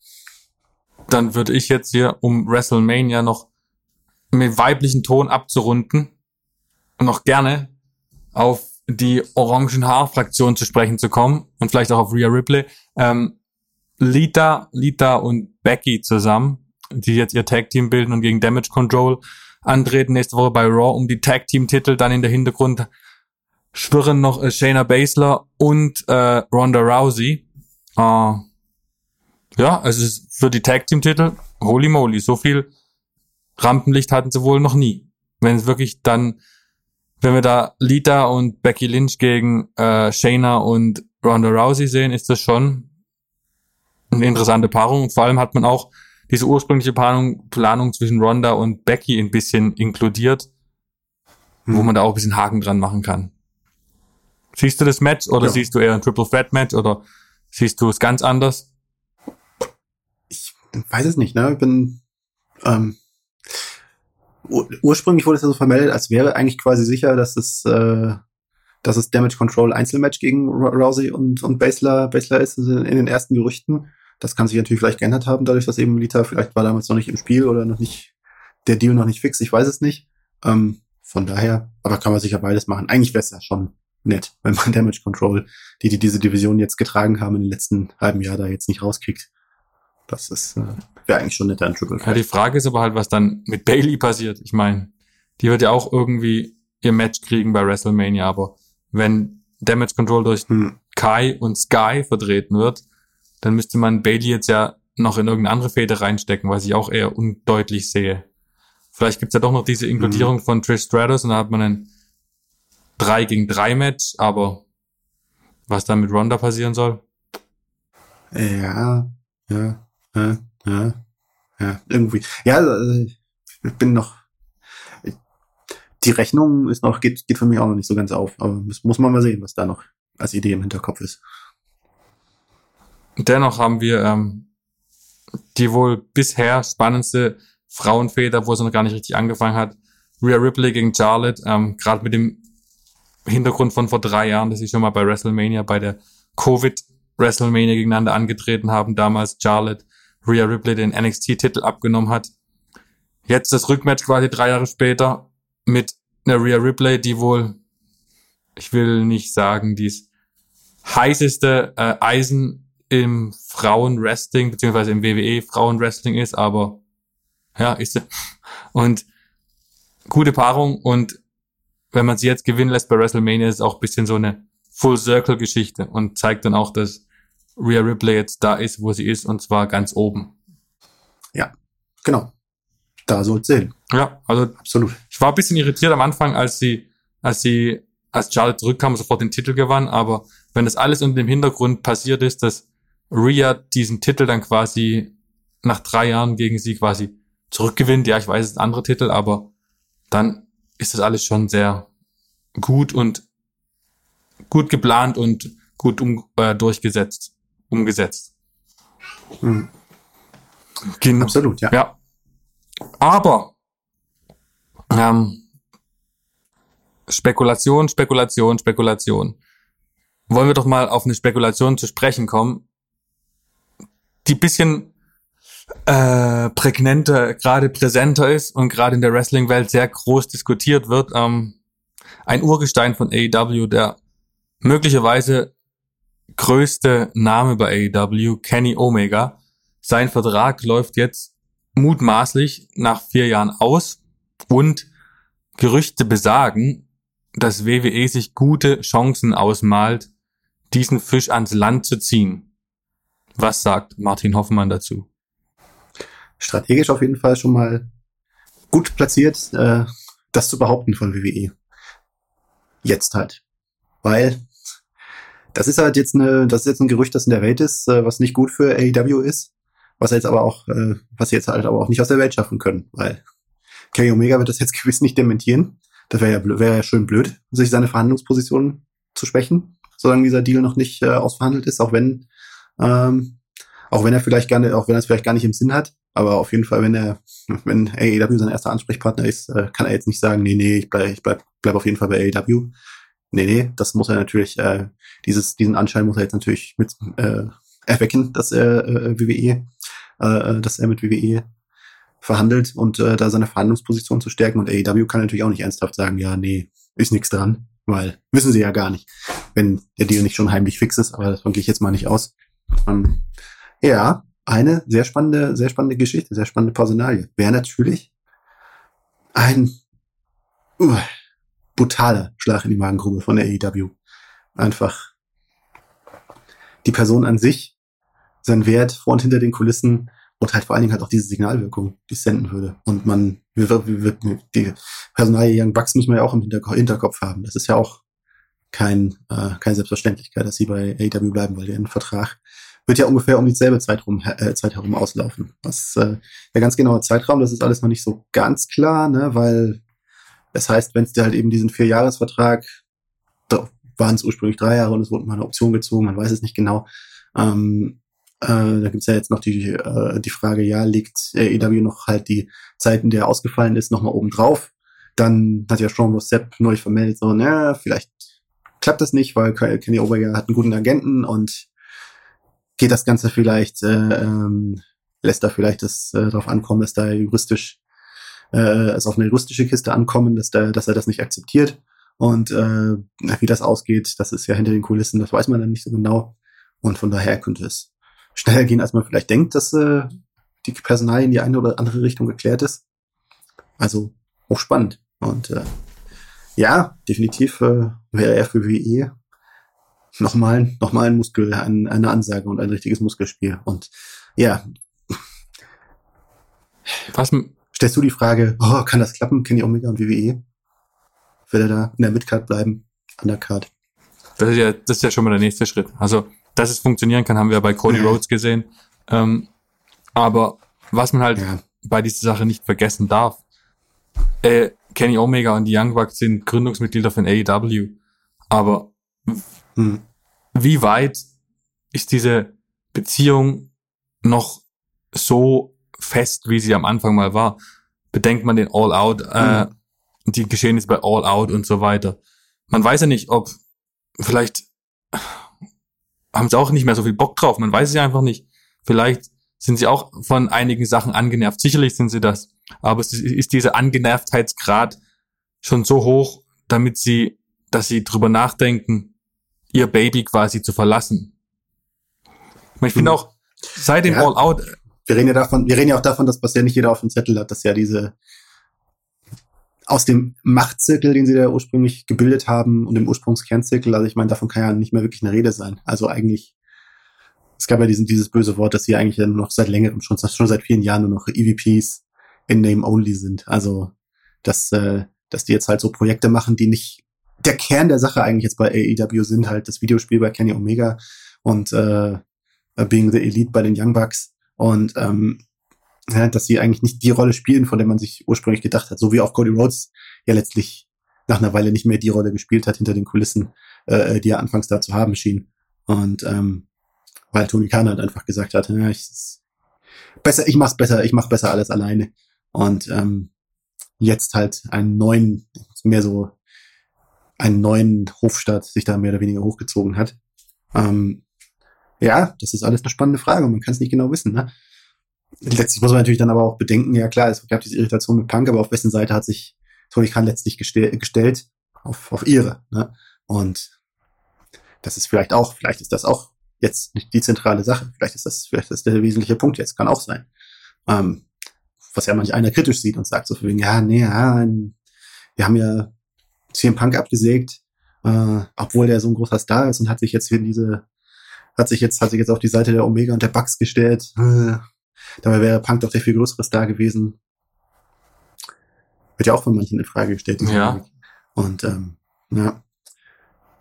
Dann würde ich jetzt hier, um WrestleMania noch mit weiblichen Ton abzurunden, noch gerne auf die orangen Haarfraktion zu sprechen zu kommen und vielleicht auch auf Rhea Ripley. Ähm, Lita, Lita und Becky zusammen, die jetzt ihr Tag Team bilden und gegen Damage Control antreten nächste Woche bei Raw um die Tag Team Titel. Dann in der Hintergrund schwirren noch äh, Shayna Baszler und äh, Ronda Rousey. Äh, ja, also für die Tag Team Titel, holy moly, so viel Rampenlicht hatten sie wohl noch nie. Wenn es wirklich dann, wenn wir da Lita und Becky Lynch gegen äh, Shayna und Ronda Rousey sehen, ist das schon eine interessante Paarung. vor allem hat man auch diese ursprüngliche Planung, Planung zwischen Ronda und Becky ein bisschen inkludiert, hm. wo man da auch ein bisschen Haken dran machen kann. Siehst du das Match oder ja. siehst du eher ein Triple Threat Match oder siehst du es ganz anders? Ich weiß es nicht, ne? Ich bin ähm, ursprünglich wurde es ja so vermeldet, als wäre eigentlich quasi sicher, dass es äh, dass es Damage Control Einzelmatch gegen Rousey und und Basler Basler ist also in den ersten Gerüchten. Das kann sich natürlich vielleicht geändert haben, dadurch, dass eben Lita vielleicht war damals noch nicht im Spiel oder noch nicht, der Deal noch nicht fix, ich weiß es nicht. Ähm, von daher, aber kann man sicher beides machen. Eigentlich wäre es ja schon nett, wenn man Damage Control, die, die diese Division jetzt getragen haben in den letzten halben Jahr, da jetzt nicht rauskriegt. Das ist, äh, wäre eigentlich schon netter ein Triple Ja, die Frage ist aber halt, was dann mit Bailey passiert. Ich meine, die wird ja auch irgendwie ihr Match kriegen bei WrestleMania, aber wenn Damage Control durch hm. Kai und Sky vertreten wird, dann müsste man Bailey jetzt ja noch in irgendeine andere Fäde reinstecken, was ich auch eher undeutlich sehe. Vielleicht gibt's ja doch noch diese Inkludierung mhm. von Trish Stratus und dann hat man ein 3 gegen 3 Match, aber was dann mit Ronda passieren soll? Ja, ja, ja, ja, ja, irgendwie. Ja, also, ich bin noch, die Rechnung ist noch, geht, geht für mich auch noch nicht so ganz auf, aber muss man mal sehen, was da noch als Idee im Hinterkopf ist. Dennoch haben wir ähm, die wohl bisher spannendste Frauenfeder, wo es noch gar nicht richtig angefangen hat. Rhea Ripley gegen Charlotte, ähm, gerade mit dem Hintergrund von vor drei Jahren, dass sie schon mal bei WrestleMania, bei der Covid WrestleMania gegeneinander angetreten haben, damals Charlotte Rhea Ripley den NXT-Titel abgenommen hat. Jetzt das Rückmatch quasi drei Jahre später mit einer Rhea Ripley, die wohl, ich will nicht sagen, dies heißeste äh, Eisen im Frauenwrestling, beziehungsweise im WWE Frauenwrestling ist, aber ja, ist sie. Und gute Paarung und wenn man sie jetzt gewinnen lässt bei WrestleMania, ist es auch ein bisschen so eine Full-Circle-Geschichte und zeigt dann auch, dass Rhea Ripley jetzt da ist, wo sie ist, und zwar ganz oben. Ja, genau. Da soll es sehen. Ja, also absolut. Ich war ein bisschen irritiert am Anfang, als sie, als sie, als Charlotte zurückkam, sofort den Titel gewann, aber wenn das alles unter dem Hintergrund passiert ist, dass Rhea diesen Titel dann quasi nach drei Jahren gegen sie quasi zurückgewinnt, ja, ich weiß, es ist ein anderer Titel, aber dann ist das alles schon sehr gut und gut geplant und gut um, äh, durchgesetzt, umgesetzt. Mhm. Genau. Absolut, ja. Ja. Aber ähm, Spekulation, Spekulation, Spekulation. Wollen wir doch mal auf eine Spekulation zu sprechen kommen, die bisschen äh, prägnenter, gerade präsenter ist und gerade in der Wrestling-Welt sehr groß diskutiert wird. Ähm, ein Urgestein von AEW, der möglicherweise größte Name bei AEW, Kenny Omega. Sein Vertrag läuft jetzt mutmaßlich nach vier Jahren aus und Gerüchte besagen, dass WWE sich gute Chancen ausmalt, diesen Fisch ans Land zu ziehen. Was sagt Martin Hoffmann dazu? Strategisch auf jeden Fall schon mal gut platziert, äh, das zu behaupten von WWE. Jetzt halt. Weil das ist halt jetzt eine, das ist jetzt ein Gerücht, das in der Welt ist, äh, was nicht gut für AEW ist, was jetzt aber auch, äh, was sie jetzt halt aber auch nicht aus der Welt schaffen können, weil Kenny Omega wird das jetzt gewiss nicht dementieren, Das wäre ja, wär ja schön blöd, sich seine Verhandlungsposition zu schwächen, solange dieser Deal noch nicht äh, ausverhandelt ist, auch wenn, ähm, auch wenn er vielleicht nicht, auch wenn er es vielleicht gar nicht im Sinn hat. Aber auf jeden Fall, wenn er, wenn AEW sein erster Ansprechpartner ist, äh, kann er jetzt nicht sagen, nee, nee, ich bleib, ich bleib, bleib auf jeden Fall bei AEW. Nee, nee, das muss er natürlich, äh, dieses, diesen Anschein muss er jetzt natürlich mit äh, erwecken, dass er äh, WWE, äh, dass er mit WWE verhandelt und äh, da seine Verhandlungsposition zu stärken. Und AEW kann natürlich auch nicht ernsthaft sagen, ja, nee, ist nichts dran, weil wissen sie ja gar nicht, wenn der Deal nicht schon heimlich fix ist, aber davon gehe ich jetzt mal nicht aus. Ähm, ja, eine sehr spannende, sehr spannende Geschichte, sehr spannende Personalie. Wäre natürlich ein uh, brutaler Schlag in die Magengrube von der AEW. Einfach die Person an sich, sein Wert vor und hinter den Kulissen und halt vor allen Dingen halt auch diese Signalwirkung, die es senden würde. Und man, wir, wir, wir, die Personalie Young Bucks müssen wir ja auch im Hinterkopf haben. Das ist ja auch kein, äh, keine Selbstverständlichkeit, dass sie bei AEW bleiben, weil der Vertrag wird ja ungefähr um dieselbe Zeit, rum, äh, Zeit herum auslaufen. Was äh, der ganz genaue Zeitraum, das ist alles noch nicht so ganz klar, ne, weil das heißt, wenn es dir halt eben diesen Vierjahresvertrag, da waren es ursprünglich drei Jahre und es wurde mal eine Option gezogen, man weiß es nicht genau. Ähm, äh, da gibt's ja jetzt noch die, äh, die Frage, ja, liegt äh, EW noch halt die Zeiten, der ausgefallen ist, nochmal oben drauf. Dann hat ja Sean Rossep neu vermeldet, so, na, vielleicht klappt das nicht, weil Kenny Oberger hat einen guten Agenten und geht das Ganze vielleicht, äh, ähm, lässt da vielleicht das äh, darauf ankommen, dass da juristisch äh, es auf eine juristische Kiste ankommen, dass, da, dass er das nicht akzeptiert. Und äh, wie das ausgeht, das ist ja hinter den Kulissen, das weiß man dann nicht so genau. Und von daher könnte es schneller gehen, als man vielleicht denkt, dass äh, die Personal in die eine oder andere Richtung geklärt ist. Also hochspannend. Und äh, ja, definitiv äh, wäre er für WE nochmal, nochmal ein Muskel, ein, eine Ansage und ein richtiges Muskelspiel. Und ja. Was stellst du die Frage, oh, kann das klappen? Kenny Omega und WWE? Will er da in der Midcard bleiben? An der Card? Das ist ja, das ist ja schon mal der nächste Schritt. Also, dass es funktionieren kann, haben wir bei Cody. Rhodes gesehen. Ähm, aber was man halt ja. bei dieser Sache nicht vergessen darf, äh, Kenny Omega und die Young Bucks sind Gründungsmitglieder von AEW. Aber hm. Wie weit ist diese Beziehung noch so fest, wie sie am Anfang mal war? Bedenkt man den All Out, äh, hm. die Geschehnisse bei All Out und so weiter. Man weiß ja nicht, ob vielleicht haben sie auch nicht mehr so viel Bock drauf. Man weiß es ja einfach nicht. Vielleicht sind sie auch von einigen Sachen angenervt. Sicherlich sind sie das. Aber es ist dieser Angenervtheitsgrad schon so hoch, damit sie, dass sie drüber nachdenken, ihr Baby quasi zu verlassen. Ich finde hm. auch, seit dem ja. All Out. Wir reden ja davon, wir reden ja auch davon, dass bisher nicht jeder auf dem Zettel hat, dass ja diese aus dem Machtzirkel, den sie da ursprünglich gebildet haben und dem Ursprungskernzirkel, also ich meine, davon kann ja nicht mehr wirklich eine Rede sein. Also eigentlich, es gab ja diesen, dieses böse Wort, dass sie eigentlich ja noch seit längerem, schon, schon seit vielen Jahren nur noch EVPs in Name Only sind. Also, dass, äh, dass die jetzt halt so Projekte machen, die nicht der Kern der Sache eigentlich jetzt bei AEW sind halt das Videospiel bei Kenny Omega und äh, Being the Elite bei den Young Bucks und ähm, ja, dass sie eigentlich nicht die Rolle spielen, von der man sich ursprünglich gedacht hat, so wie auch Cody Rhodes ja letztlich nach einer Weile nicht mehr die Rolle gespielt hat hinter den Kulissen, äh, die er anfangs da zu haben schien. Und ähm, weil Tony Khan halt einfach gesagt hat, ja, ich, besser, ich mach's besser, ich mach besser alles alleine. Und ähm, jetzt halt einen neuen, mehr so einen neuen Hofstaat sich da mehr oder weniger hochgezogen hat. Ähm, ja, das ist alles eine spannende Frage und man kann es nicht genau wissen. Ne? Letztlich muss man natürlich dann aber auch bedenken, ja klar, es gab diese Irritation mit Punk, aber auf wessen Seite hat sich Tony Khan letztlich gestell, gestellt? Auf, auf ihre. Ne? Und das ist vielleicht auch, vielleicht ist das auch jetzt nicht die zentrale Sache. Vielleicht ist das, vielleicht ist das der wesentliche Punkt jetzt, kann auch sein. Ähm, was ja manch einer kritisch sieht und sagt so für wegen, ja, nee, ja, wir haben ja CM Punk abgesägt, äh, obwohl der so ein großer Star ist und hat sich jetzt für diese, hat sich jetzt, hat sich jetzt auf die Seite der Omega und der Bucks gestellt. Äh, dabei wäre Punk doch der viel größere Star gewesen. Wird ja auch von manchen in Frage gestellt. Ja. Und ähm, ja,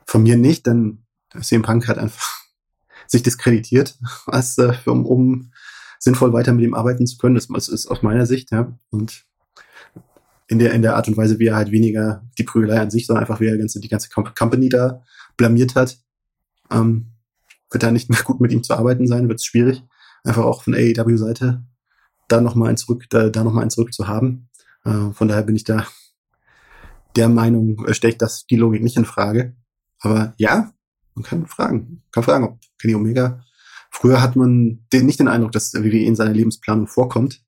von mir nicht, denn CM Punk hat einfach sich diskreditiert, als äh, um, um sinnvoll weiter mit ihm arbeiten zu können. Das ist aus meiner Sicht, ja. Und in der, in der Art und Weise, wie er halt weniger die Prügelei an sich, sondern einfach wie er ganze, die ganze Company da blamiert hat. Ähm, wird da nicht mehr gut mit ihm zu arbeiten sein, wird es schwierig. Einfach auch von AEW-Seite da nochmal ein zurück, da, da nochmal ein zurück zu haben. Äh, von daher bin ich da der Meinung, äh, stelle ich das die Logik nicht in Frage. Aber ja, man kann fragen. kann fragen, ob Kenny Omega. Früher hat man den, nicht den Eindruck, dass WWE in seiner Lebensplanung vorkommt.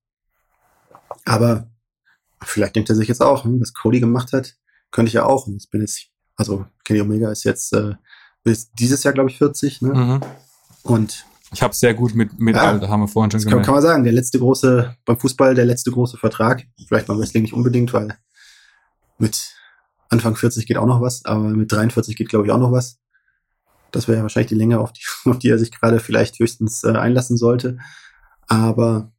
Aber vielleicht denkt er sich jetzt auch, hm, was Cody gemacht hat, könnte ich ja auch. Und ich bin jetzt, also Kenny Omega ist jetzt äh, bis dieses Jahr, glaube ich, 40. Ne? Mhm. Und ich habe sehr gut mit, mit ja, Alter, haben wir vorhin schon gemerkt. Kann, kann man sagen, der letzte große, beim Fußball der letzte große Vertrag. Vielleicht beim Wrestling nicht unbedingt, weil mit Anfang 40 geht auch noch was, aber mit 43 geht, glaube ich, auch noch was. Das wäre ja wahrscheinlich die Länge, auf die, auf die er sich gerade vielleicht höchstens äh, einlassen sollte. Aber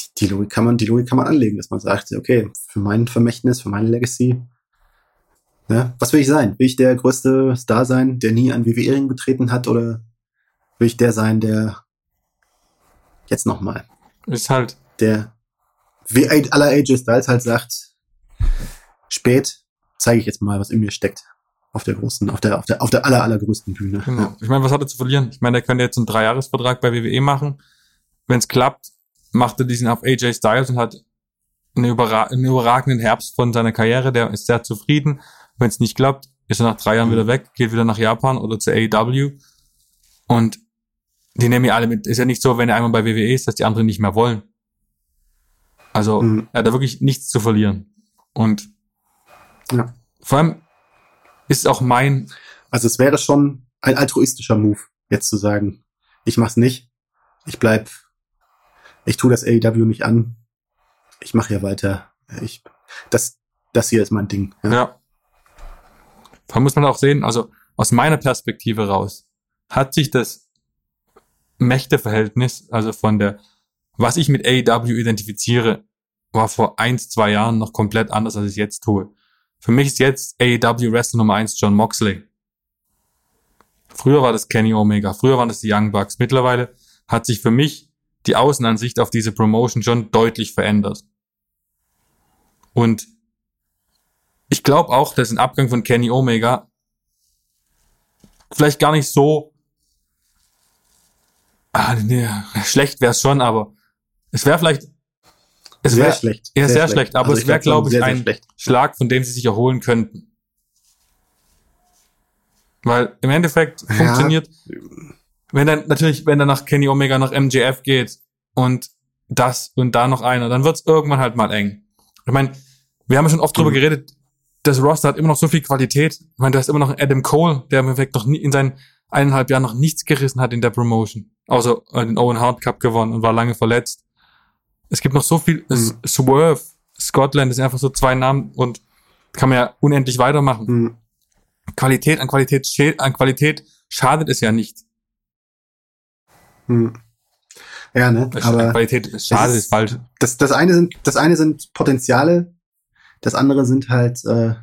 die, die, Logik kann man, die Logik kann man anlegen, dass man sagt, okay, für mein Vermächtnis, für meine Legacy, ne, was will ich sein? Will ich der größte Star sein, der nie ein WWE-Ring betreten hat, oder will ich der sein, der jetzt nochmal? Ist halt. Der wie aller AJ Styles halt sagt, spät zeige ich jetzt mal, was in mir steckt. Auf der großen, auf der, auf der, auf der aller, allergrößten Bühne. Genau. Ja. Ich meine, was hat er zu verlieren? Ich meine, er könnte jetzt einen Dreijahresvertrag bei WWE machen. Wenn es klappt, macht er diesen auf AJ Styles und hat einen, überra einen überragenden Herbst von seiner Karriere. Der ist sehr zufrieden. Wenn es nicht klappt, ist er nach drei Jahren mhm. wieder weg, geht wieder nach Japan oder zu AEW. Und die nehmen ja alle mit. Ist ja nicht so, wenn er einmal bei WWE ist, dass die anderen nicht mehr wollen. Also mhm. er hat da wirklich nichts zu verlieren. Und ja. vor allem ist auch mein. Also es wäre schon ein altruistischer Move, jetzt zu sagen, ich mach's nicht, ich bleib, ich tue das AEW nicht an, ich mache hier weiter. Ich, das, das hier ist mein Ding. Ja. ja. Da muss man auch sehen, also aus meiner Perspektive raus, hat sich das Mächteverhältnis, also von der, was ich mit AEW identifiziere, war vor eins, zwei Jahren noch komplett anders, als ich jetzt tue. Für mich ist jetzt AEW Wrestler Nummer eins John Moxley. Früher war das Kenny Omega, früher waren das die Young Bucks. Mittlerweile hat sich für mich die Außenansicht auf diese Promotion schon deutlich verändert. Und ich glaube auch, dass ein Abgang von Kenny Omega vielleicht gar nicht so ah, nee, schlecht wäre schon, aber es wäre vielleicht es wäre schlecht. Ja, sehr, sehr schlecht. schlecht. Aber also es wäre, glaube ich, ein schlecht. Schlag, von dem sie sich erholen könnten. Weil im Endeffekt ja. funktioniert, wenn dann natürlich, wenn dann nach Kenny Omega nach MJF geht und das und da noch einer, dann wird's irgendwann halt mal eng. Ich meine, wir haben ja schon oft mhm. drüber geredet, das Roster hat immer noch so viel Qualität. Ich meine, da ist immer noch Adam Cole, der im Endeffekt noch nie in seinen eineinhalb Jahren noch nichts gerissen hat in der Promotion. Außer den Owen Hart Cup gewonnen und war lange verletzt. Es gibt noch so viel, mhm. Swerve, Scotland, das sind einfach so zwei Namen und kann man ja unendlich weitermachen. Mhm. Qualität an Qualität, an Qualität schadet es ja nicht. Mhm. Ja, ne? Aber Qualität schadet ist, ist falsch. Das, das eine sind, das eine sind Potenziale, das andere sind halt, äh,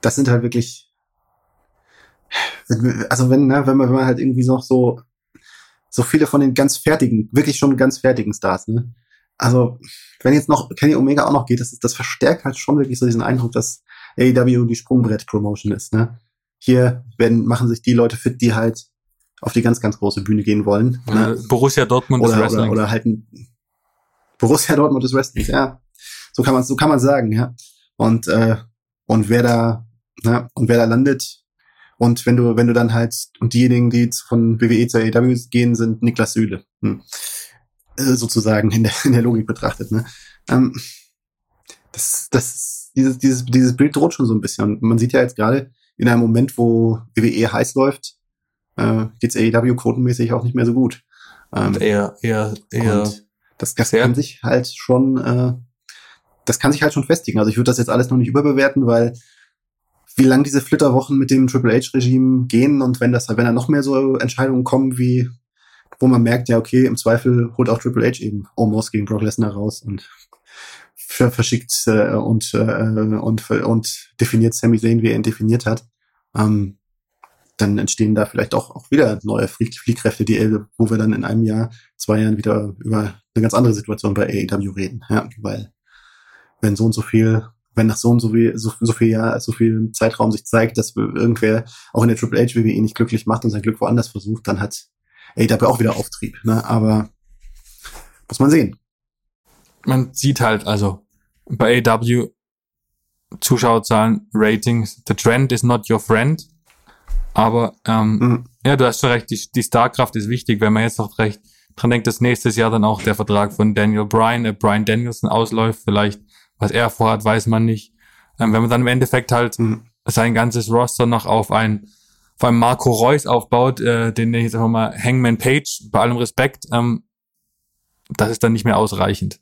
das sind halt wirklich, also wenn, ne, wenn man, wenn man halt irgendwie noch so, so viele von den ganz fertigen, wirklich schon ganz fertigen Stars, ne? Also wenn jetzt noch Kenny Omega auch noch geht, das, ist, das verstärkt halt schon wirklich so diesen Eindruck, dass AEW die Sprungbrett-Promotion ist. Ne? Hier werden, machen sich die Leute fit, die halt auf die ganz, ganz große Bühne gehen wollen. Ne? Borussia Dortmund oder, ist Wrestling. Oder, oder halt ein Borussia Dortmund ist Wrestling, ja. So kann man so kann man sagen, ja. Und äh, und wer da ne, und wer da landet und wenn du wenn du dann halt und diejenigen, die von WWE zur AEW gehen, sind Niklas Süle. Hm. Äh, sozusagen in der, in der Logik betrachtet. Ne? Ähm, das, das, dieses, dieses, dieses Bild droht schon so ein bisschen. Und man sieht ja jetzt gerade in einem Moment, wo WWE heiß läuft, äh, geht's AEW quotenmäßig auch nicht mehr so gut. Ähm, eher, eher, eher. das, das kann sich halt schon, äh, das kann sich halt schon festigen. Also ich würde das jetzt alles noch nicht überbewerten, weil wie lang diese Flitterwochen mit dem Triple H-Regime gehen und wenn das, wenn da noch mehr so Entscheidungen kommen wie wo man merkt, ja, okay, im Zweifel holt auch Triple H eben Omos gegen Brock Lesnar raus und verschickt äh, und, äh, und, und definiert Sami Zayn, wie er ihn definiert hat. Ähm, dann entstehen da vielleicht auch, auch wieder neue Fliehkräfte, die, wo wir dann in einem Jahr, zwei Jahren wieder über eine ganz andere Situation bei AEW reden. Ja, weil wenn so und so viel, wenn nach so und so viel, so, so viel Jahr, so viel Zeitraum sich zeigt, dass irgendwer auch in der Triple H WWE nicht glücklich macht und sein Glück woanders versucht, dann hat AEW auch wieder Auftrieb. Ne? Aber muss man sehen. Man sieht halt also bei AEW Zuschauerzahlen, Ratings, the trend is not your friend. Aber ähm, mhm. ja, du hast schon recht, die, die Starkraft ist wichtig, wenn man jetzt noch recht dran denkt, dass nächstes Jahr dann auch der Vertrag von Daniel Bryan, äh, Brian Danielson ausläuft, vielleicht, was er vorhat, weiß man nicht. Ähm, wenn man dann im Endeffekt halt mhm. sein ganzes Roster noch auf ein vor allem Marco Reus aufbaut, äh, den ich jetzt einfach mal Hangman Page, bei allem Respekt, ähm, das ist dann nicht mehr ausreichend.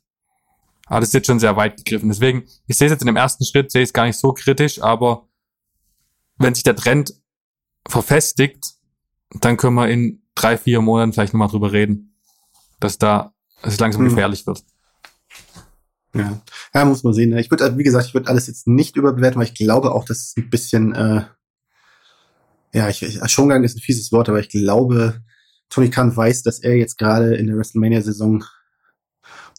Aber das ist jetzt schon sehr weit gegriffen. Deswegen, ich sehe es jetzt in dem ersten Schritt, sehe ich es gar nicht so kritisch, aber wenn sich der Trend verfestigt, dann können wir in drei, vier Monaten vielleicht nochmal drüber reden, dass da dass es langsam hm. gefährlich wird. Ja. ja, muss man sehen. Ne? Ich würde, wie gesagt, ich würde alles jetzt nicht überbewerten, weil ich glaube auch, dass es ein bisschen, äh, ja, ich, ich, Schongang ist ein fieses Wort, aber ich glaube, Tony Khan weiß, dass er jetzt gerade in der WrestleMania-Saison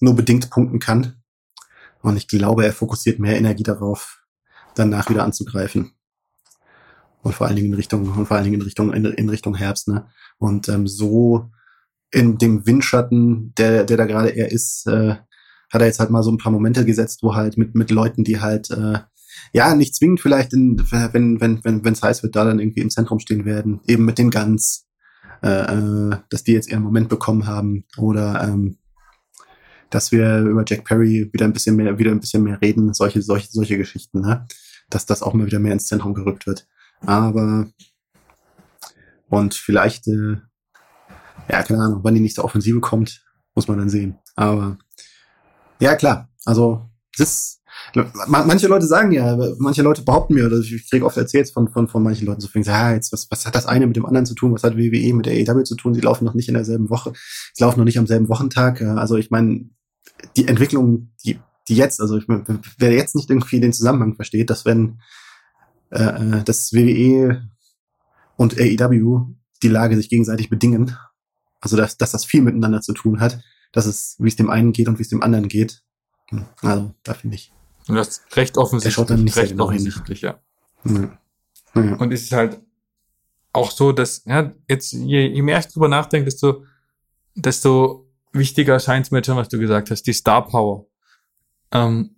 nur bedingt punkten kann. Und ich glaube, er fokussiert mehr Energie darauf, danach wieder anzugreifen. Und vor allen Dingen in Richtung, und vor allen Dingen in Richtung, in, in Richtung Herbst, ne? Und ähm, so in dem Windschatten, der, der da gerade er ist, äh, hat er jetzt halt mal so ein paar Momente gesetzt, wo halt mit, mit Leuten, die halt, äh, ja, nicht zwingend vielleicht, in, wenn, wenn, wenn, wenn heiß wird, da dann irgendwie im Zentrum stehen werden, eben mit den Guns, äh, äh, dass die jetzt ihren Moment bekommen haben oder ähm, dass wir über Jack Perry wieder ein bisschen mehr, wieder ein bisschen mehr reden, solche, solche, solche Geschichten, ne? Dass das auch mal wieder mehr ins Zentrum gerückt wird. Aber und vielleicht, äh, ja, keine Ahnung, wann die nächste Offensive kommt, muss man dann sehen. Aber ja, klar, also ist Manche Leute sagen ja, manche Leute behaupten mir, oder ich kriege oft erzählt von, von, von manchen Leuten so viel, ja, jetzt, was, was hat das eine mit dem anderen zu tun? Was hat WWE mit der AEW zu tun? Sie laufen noch nicht in derselben Woche, sie laufen noch nicht am selben Wochentag. Also ich meine, die Entwicklung, die, die jetzt, also ich, wer jetzt nicht irgendwie den Zusammenhang versteht, dass wenn äh, äh das WWE und AEW die Lage sich gegenseitig bedingen, also dass, dass das viel miteinander zu tun hat, dass es, wie es dem einen geht und wie es dem anderen geht. Hm, also, da finde ich. Und das recht offensichtlich. schaut dann nicht recht genau offensichtlich, ja. ja. ja. Und es ist halt auch so, dass, ja, jetzt, je, je mehr ich drüber nachdenke, desto, desto wichtiger scheint es mir schon, was du gesagt hast, die Star Power. Ähm,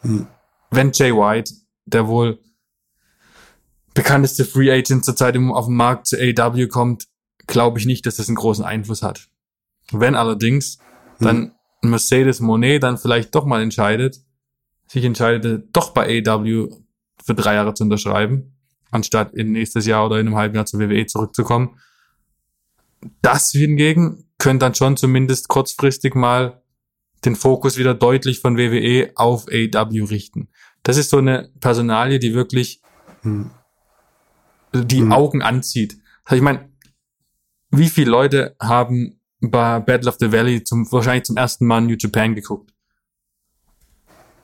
hm. Wenn Jay White, der wohl bekannteste Free Agent zurzeit auf dem Markt zu AW kommt, glaube ich nicht, dass das einen großen Einfluss hat. Wenn allerdings hm. dann Mercedes Monet dann vielleicht doch mal entscheidet, sich entscheidet, doch bei AW für drei Jahre zu unterschreiben, anstatt in nächstes Jahr oder in einem halben Jahr zur WWE zurückzukommen. Das hingegen könnte dann schon zumindest kurzfristig mal den Fokus wieder deutlich von WWE auf AW richten. Das ist so eine Personalie, die wirklich hm. die hm. Augen anzieht. Ich meine, wie viele Leute haben bei Battle of the Valley zum, wahrscheinlich zum ersten Mal New Japan geguckt?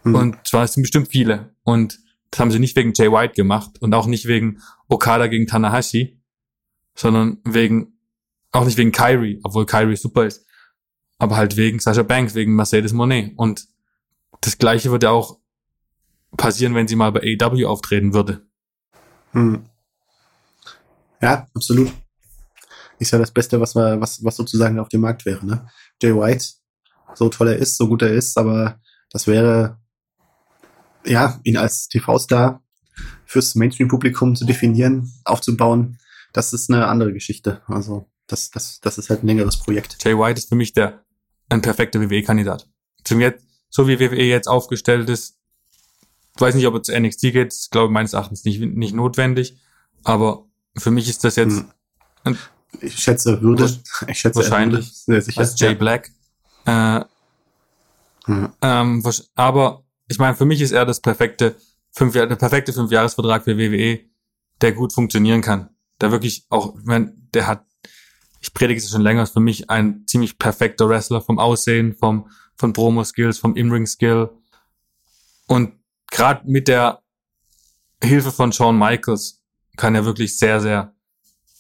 Hm. Und zwar sind bestimmt viele. Und das haben sie nicht wegen Jay White gemacht und auch nicht wegen Okada gegen Tanahashi, sondern wegen auch nicht wegen Kyrie, obwohl Kyrie super ist. Aber halt wegen Sasha Banks, wegen Mercedes Monet. Und das gleiche würde auch passieren, wenn sie mal bei AEW auftreten würde. Hm. Ja, absolut. Ist ja das Beste, was, wir, was, was sozusagen auf dem Markt wäre. Ne? Jay White, so toll er ist, so gut er ist, aber das wäre, ja, ihn als TV-Star fürs Mainstream-Publikum zu definieren, aufzubauen, das ist eine andere Geschichte. Also das, das, das ist halt ein längeres Projekt. Jay White ist für mich der ein perfekter WWE-Kandidat. Zum jetzt, so wie WWE jetzt aufgestellt ist, ich weiß nicht, ob es zu NXT geht, ich glaube meines Erachtens nicht, nicht notwendig, aber für mich ist das jetzt. Hm. Ich schätze, würde. Ich schätze, wahrscheinlich. Sehr sicher. Als Jay ja. Black. Äh, hm. ähm, aber ich meine, für mich ist er das perfekte fünf der perfekte Fünfjahresvertrag für WWE, der gut funktionieren kann. Der wirklich auch, ich meine, der hat ich predige es schon länger, ist für mich ein ziemlich perfekter Wrestler vom Aussehen, vom, von Promo-Skills, vom In-Ring-Skill. Und gerade mit der Hilfe von Shawn Michaels kann er wirklich sehr, sehr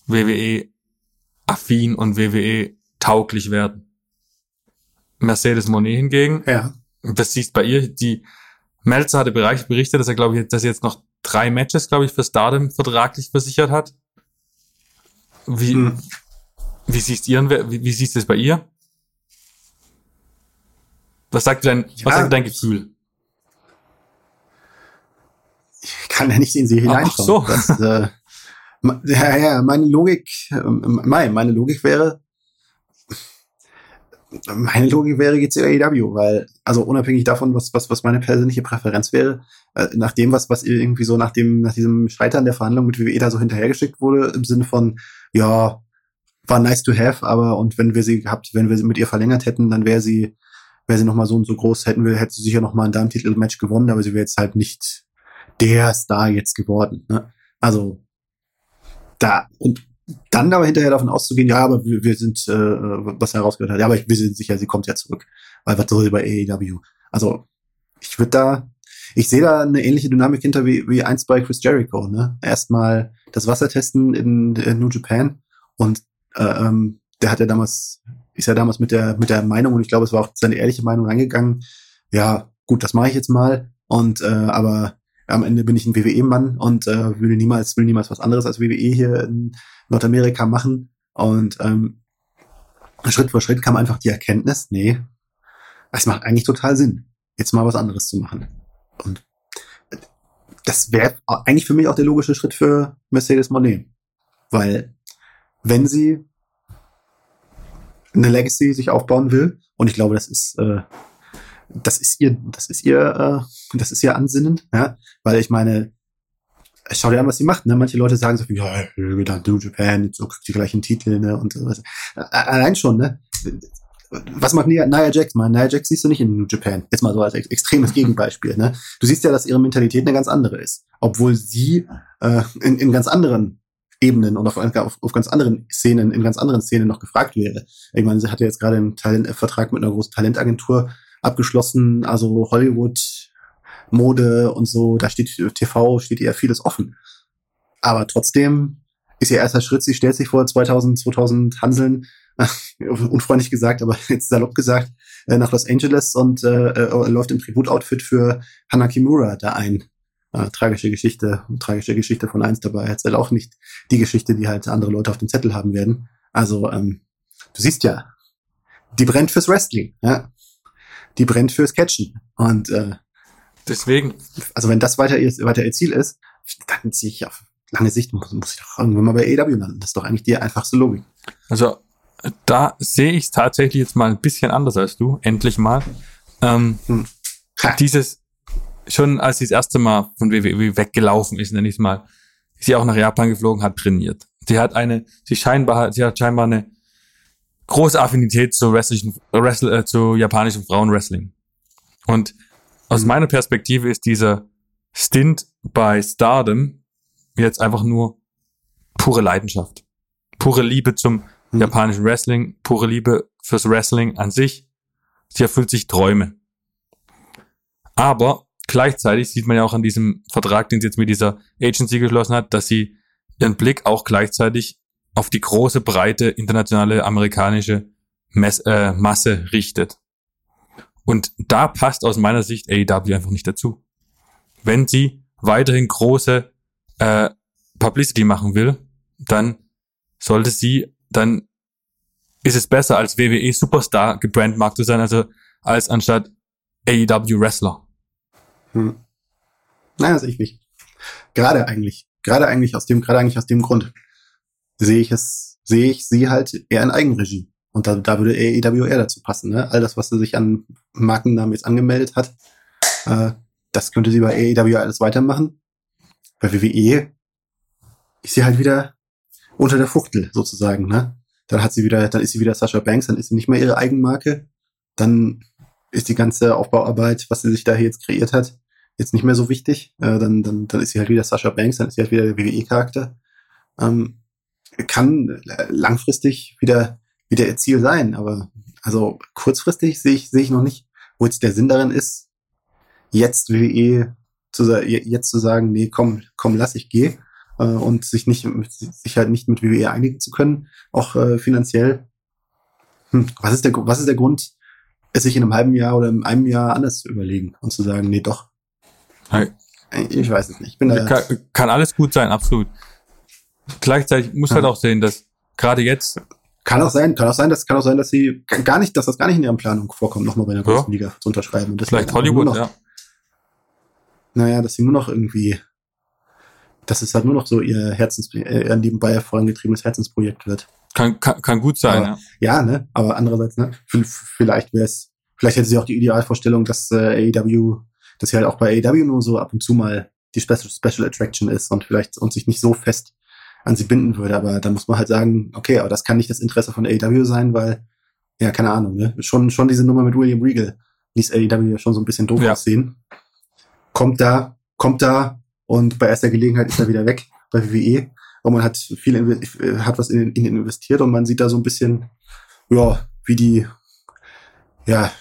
WWE-affin und WWE-tauglich werden. Mercedes Monet hingegen, ja. das siehst bei ihr, die Melzer hatte berichtet, dass er, glaube ich, dass er jetzt noch drei Matches, glaube ich, für Stardom vertraglich versichert hat. Wie, hm. wie siehst ihr, wie, wie siehst du es bei ihr? Was sagt dein, ja. was sagt dein Gefühl? Ich kann ja nicht in sie hineinschauen. Ach so. Das, äh, ja, ja, meine Logik, ähm, meine Logik wäre, meine Logik wäre zu AEW, weil, also unabhängig davon, was, was, was meine persönliche Präferenz wäre, äh, nach dem, was, was irgendwie so nach dem, nach diesem Scheitern der Verhandlung mit WWE da so hinterhergeschickt wurde, im Sinne von, ja, war nice to have, aber und wenn wir sie gehabt, wenn wir sie mit ihr verlängert hätten, dann wäre sie, wäre sie nochmal so und so groß, hätten wir, hätte sie sicher nochmal ein Damen-Titel-Match gewonnen, aber sie wäre jetzt halt nicht der Star jetzt geworden. Ne? Also da und dann aber hinterher davon auszugehen, ja, aber wir, wir sind, äh, was er herausgehört hat, ja, aber wir sind sicher, sie kommt ja zurück. Weil was soll sie bei AEW? Also, ich würde da, ich sehe da eine ähnliche Dynamik hinter wie, wie eins bei Chris Jericho, ne? Erstmal das Wasser testen in, in New Japan und äh, ähm, der hat ja damals, ist ja damals mit der, mit der Meinung, und ich glaube, es war auch seine ehrliche Meinung reingegangen, ja, gut, das mache ich jetzt mal. Und äh, aber am Ende bin ich ein WWE-Mann und äh, will niemals, will niemals was anderes als WWE hier in Nordamerika machen. Und ähm, Schritt für Schritt kam einfach die Erkenntnis, nee, es macht eigentlich total Sinn, jetzt mal was anderes zu machen. Und das wäre eigentlich für mich auch der logische Schritt für Mercedes Monet. Weil wenn sie eine Legacy sich aufbauen will, und ich glaube, das ist äh, das ist ihr, das ist ihr, äh, das ist ihr Ansinnen, ja, weil ich meine, schau dir an, was sie macht, ne? Manche Leute sagen so, ja, wieder New Japan, so kriegt die gleichen Titel, ne, und was. Allein schon, ne? Was macht Nia, Nia Jax mal? Nia Jax siehst du nicht in New Japan. Jetzt mal so als extremes Gegenbeispiel, ne? Du siehst ja, dass ihre Mentalität eine ganz andere ist. Obwohl sie äh, in, in ganz anderen Ebenen und auf, auf, auf ganz anderen Szenen, in ganz anderen Szenen noch gefragt wäre. Ich meine, sie hatte jetzt gerade einen Talentvertrag mit einer großen Talentagentur, abgeschlossen, also Hollywood, Mode und so, da steht TV, steht ihr vieles offen. Aber trotzdem ist ihr erster Schritt, sie stellt sich vor 2000, 2000 Hanseln, unfreundlich gesagt, aber jetzt salopp gesagt, äh, nach Los Angeles und äh, äh, läuft im Tributoutfit für Hana Kimura da ein. Äh, tragische Geschichte, tragische Geschichte von eins dabei. Erzählt auch nicht die Geschichte, die halt andere Leute auf dem Zettel haben werden. Also, ähm, du siehst ja, die brennt fürs Wrestling. Ja? Die brennt fürs Catchen. Und äh, deswegen. Also wenn das weiter ihr, weiter ihr Ziel ist, dann sehe ich auf lange Sicht muss, muss ich doch irgendwann mal bei AEW landen. Das ist doch eigentlich die einfachste Logik. Also da sehe ich es tatsächlich jetzt mal ein bisschen anders als du, endlich mal. Ähm, hm. Dieses, schon als sie das erste Mal von WWE weggelaufen ist, nenne ich es mal, sie auch nach Japan geflogen hat, trainiert. Sie hat eine, sie scheinbar, sie hat scheinbar eine große Affinität zu, wrestlichen, Wrestle, äh, zu japanischem Frauenwrestling. Und aus meiner Perspektive ist dieser Stint bei Stardom jetzt einfach nur pure Leidenschaft. Pure Liebe zum mhm. japanischen Wrestling, pure Liebe fürs Wrestling an sich. Sie erfüllt sich Träume. Aber gleichzeitig sieht man ja auch an diesem Vertrag, den sie jetzt mit dieser Agency geschlossen hat, dass sie ihren Blick auch gleichzeitig auf die große, breite, internationale, amerikanische Mess äh, Masse richtet. Und da passt aus meiner Sicht AEW einfach nicht dazu. Wenn sie weiterhin große äh, Publicity machen will, dann sollte sie, dann ist es besser als WWE Superstar gebrandmarkt zu sein, also als anstatt AEW Wrestler. Hm. Naja, sehe ich nicht. Gerade eigentlich. Gerade eigentlich aus dem, gerade eigentlich aus dem Grund sehe ich es, sehe ich sie halt eher in Eigenregie. Und da, da würde eher dazu passen. Ne? All das, was sie sich an Markennamen jetzt angemeldet hat, äh, das könnte sie bei AEW alles weitermachen. Bei WWE ist sie halt wieder unter der Fuchtel sozusagen. Ne? Dann hat sie wieder, dann ist sie wieder Sasha Banks, dann ist sie nicht mehr ihre Eigenmarke. Dann ist die ganze Aufbauarbeit, was sie sich da jetzt kreiert hat, jetzt nicht mehr so wichtig. Äh, dann, dann, dann ist sie halt wieder Sasha Banks, dann ist sie halt wieder der WWE-Charakter. Ähm, kann langfristig wieder, wieder ihr Ziel sein. Aber also kurzfristig sehe ich, sehe ich noch nicht, wo jetzt der Sinn darin ist, jetzt WWE zu, jetzt zu sagen, nee, komm, komm, lass ich geh äh, und sich nicht, sich halt nicht mit WWE einigen zu können, auch äh, finanziell. Hm, was ist der, was ist der Grund, es sich in einem halben Jahr oder in einem Jahr anders zu überlegen und zu sagen, nee, doch, Ich weiß es nicht. Ich bin da kann, kann alles gut sein, absolut. Gleichzeitig muss halt auch sehen, dass gerade jetzt kann auch sein, kann auch sein, dass kann auch sein, dass sie gar nicht, dass das gar nicht in ihren Planung vorkommt, nochmal bei der großen ja. Liga zu unterschreiben. Und Vielleicht Hollywood, noch, ja. Naja, dass sie nur noch irgendwie, dass es halt nur noch so ihr Herzens, äh, ihr nebenbei vorangetriebenes Herzensprojekt wird. Kann, kann, kann gut sein, aber, ja. Ja, ne? Aber andererseits, ne? Vielleicht wäre es, vielleicht hätte sie auch die Idealvorstellung, dass äh, AEW, dass sie halt auch bei AEW nur so ab und zu mal die Special, Special Attraction ist und vielleicht und sich nicht so fest an sie binden würde. Aber da muss man halt sagen, okay, aber das kann nicht das Interesse von AEW sein, weil, ja, keine Ahnung, ne? Schon, schon diese Nummer mit William Regal ließ AEW ja schon so ein bisschen doof ja. aussehen. Kommt da, kommt da und bei erster Gelegenheit ist er wieder weg bei WWE. Und man hat viel, hat was in ihn investiert und man sieht da so ein bisschen, ja, wie die, ja,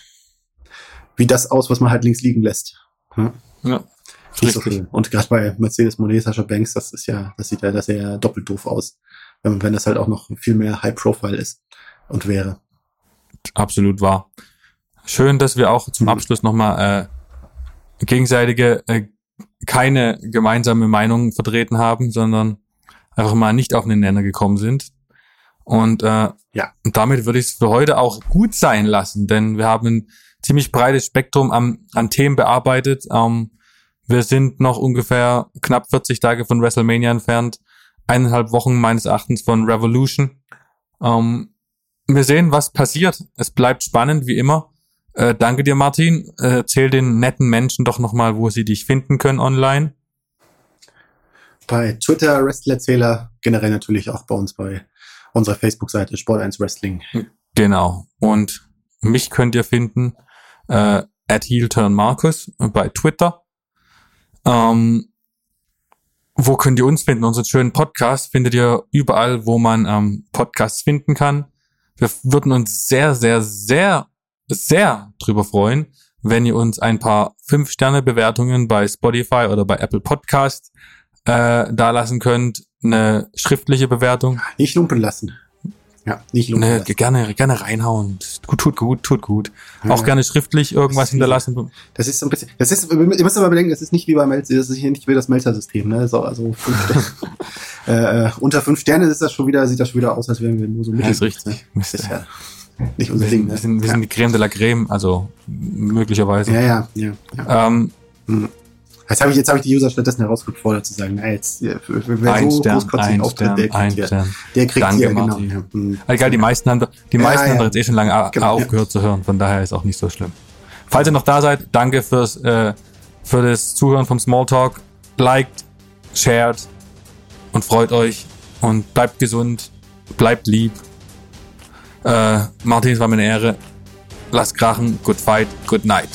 wie das aus, was man halt links liegen lässt. Ja. ja. Richtig. Und gerade bei Mercedes Monet, Sascha Banks, das ist ja, das sieht ja, das ja doppelt doof aus. Wenn, wenn das halt auch noch viel mehr High Profile ist und wäre. Absolut wahr. Schön, dass wir auch zum mhm. Abschluss nochmal äh, gegenseitige äh, keine gemeinsame Meinung vertreten haben, sondern einfach mal nicht auf den Nenner gekommen sind. Und äh, ja, damit würde ich es für heute auch gut sein lassen, denn wir haben ein ziemlich breites Spektrum an, an Themen bearbeitet. Ähm, wir sind noch ungefähr knapp 40 Tage von WrestleMania entfernt. Eineinhalb Wochen meines Erachtens von Revolution. Ähm, wir sehen, was passiert. Es bleibt spannend, wie immer. Äh, danke dir, Martin. Äh, erzähl den netten Menschen doch nochmal, wo sie dich finden können online. Bei Twitter, Wrestlerzähler, generell natürlich auch bei uns bei unserer Facebook-Seite Sport 1 Wrestling. Genau. Und mich könnt ihr finden äh, at Heelturn Markus bei Twitter. Ähm, wo könnt ihr uns finden? Unseren schönen Podcast findet ihr überall, wo man ähm, Podcasts finden kann. Wir würden uns sehr, sehr, sehr, sehr drüber freuen, wenn ihr uns ein paar Fünf-Sterne-Bewertungen bei Spotify oder bei Apple Podcast äh, da lassen könnt. Eine schriftliche Bewertung. Nicht lumpen lassen. Ja, nicht lumpen ne, Gerne, gerne reinhauen. Gut, tut gut, tut gut. Ja, auch gerne schriftlich irgendwas hinterlassen. Das ist so ein bisschen, das ist, ihr müsst aber bedenken, das ist nicht wie bei Melzer, das ist hier nicht wie das Melzer-System, ne? So, also fünf Sterne. Äh, äh, unter fünf Sterne ist das schon wieder, sieht das schon wieder aus, als wären wir nur so mittel. Ja, ist richtig. Ne? Das ist ja nicht unser Ding. Ne? Wir sind, wir ja. sind die Creme de la Creme, also möglicherweise. Ja, ja, ja. ja. Ähm, hm. Jetzt habe ich, jetzt hab ich die User stattdessen herausgefordert zu sagen, na jetzt, wer ein so Stern, großkotzig auftritt, der kriegt hier, der kriegt Danke, hier, genau. Ja. Hm. Egal, die meisten haben, die meisten ja, haben jetzt eh schon lange genau, aufgehört zu hören, von daher ist auch nicht so schlimm. Falls ihr noch da seid, danke fürs, äh, für das Zuhören vom Smalltalk. Liked, shared und freut euch und bleibt gesund, bleibt lieb. Äh, Martin, es war mir eine Ehre. Lasst krachen, good fight, good night.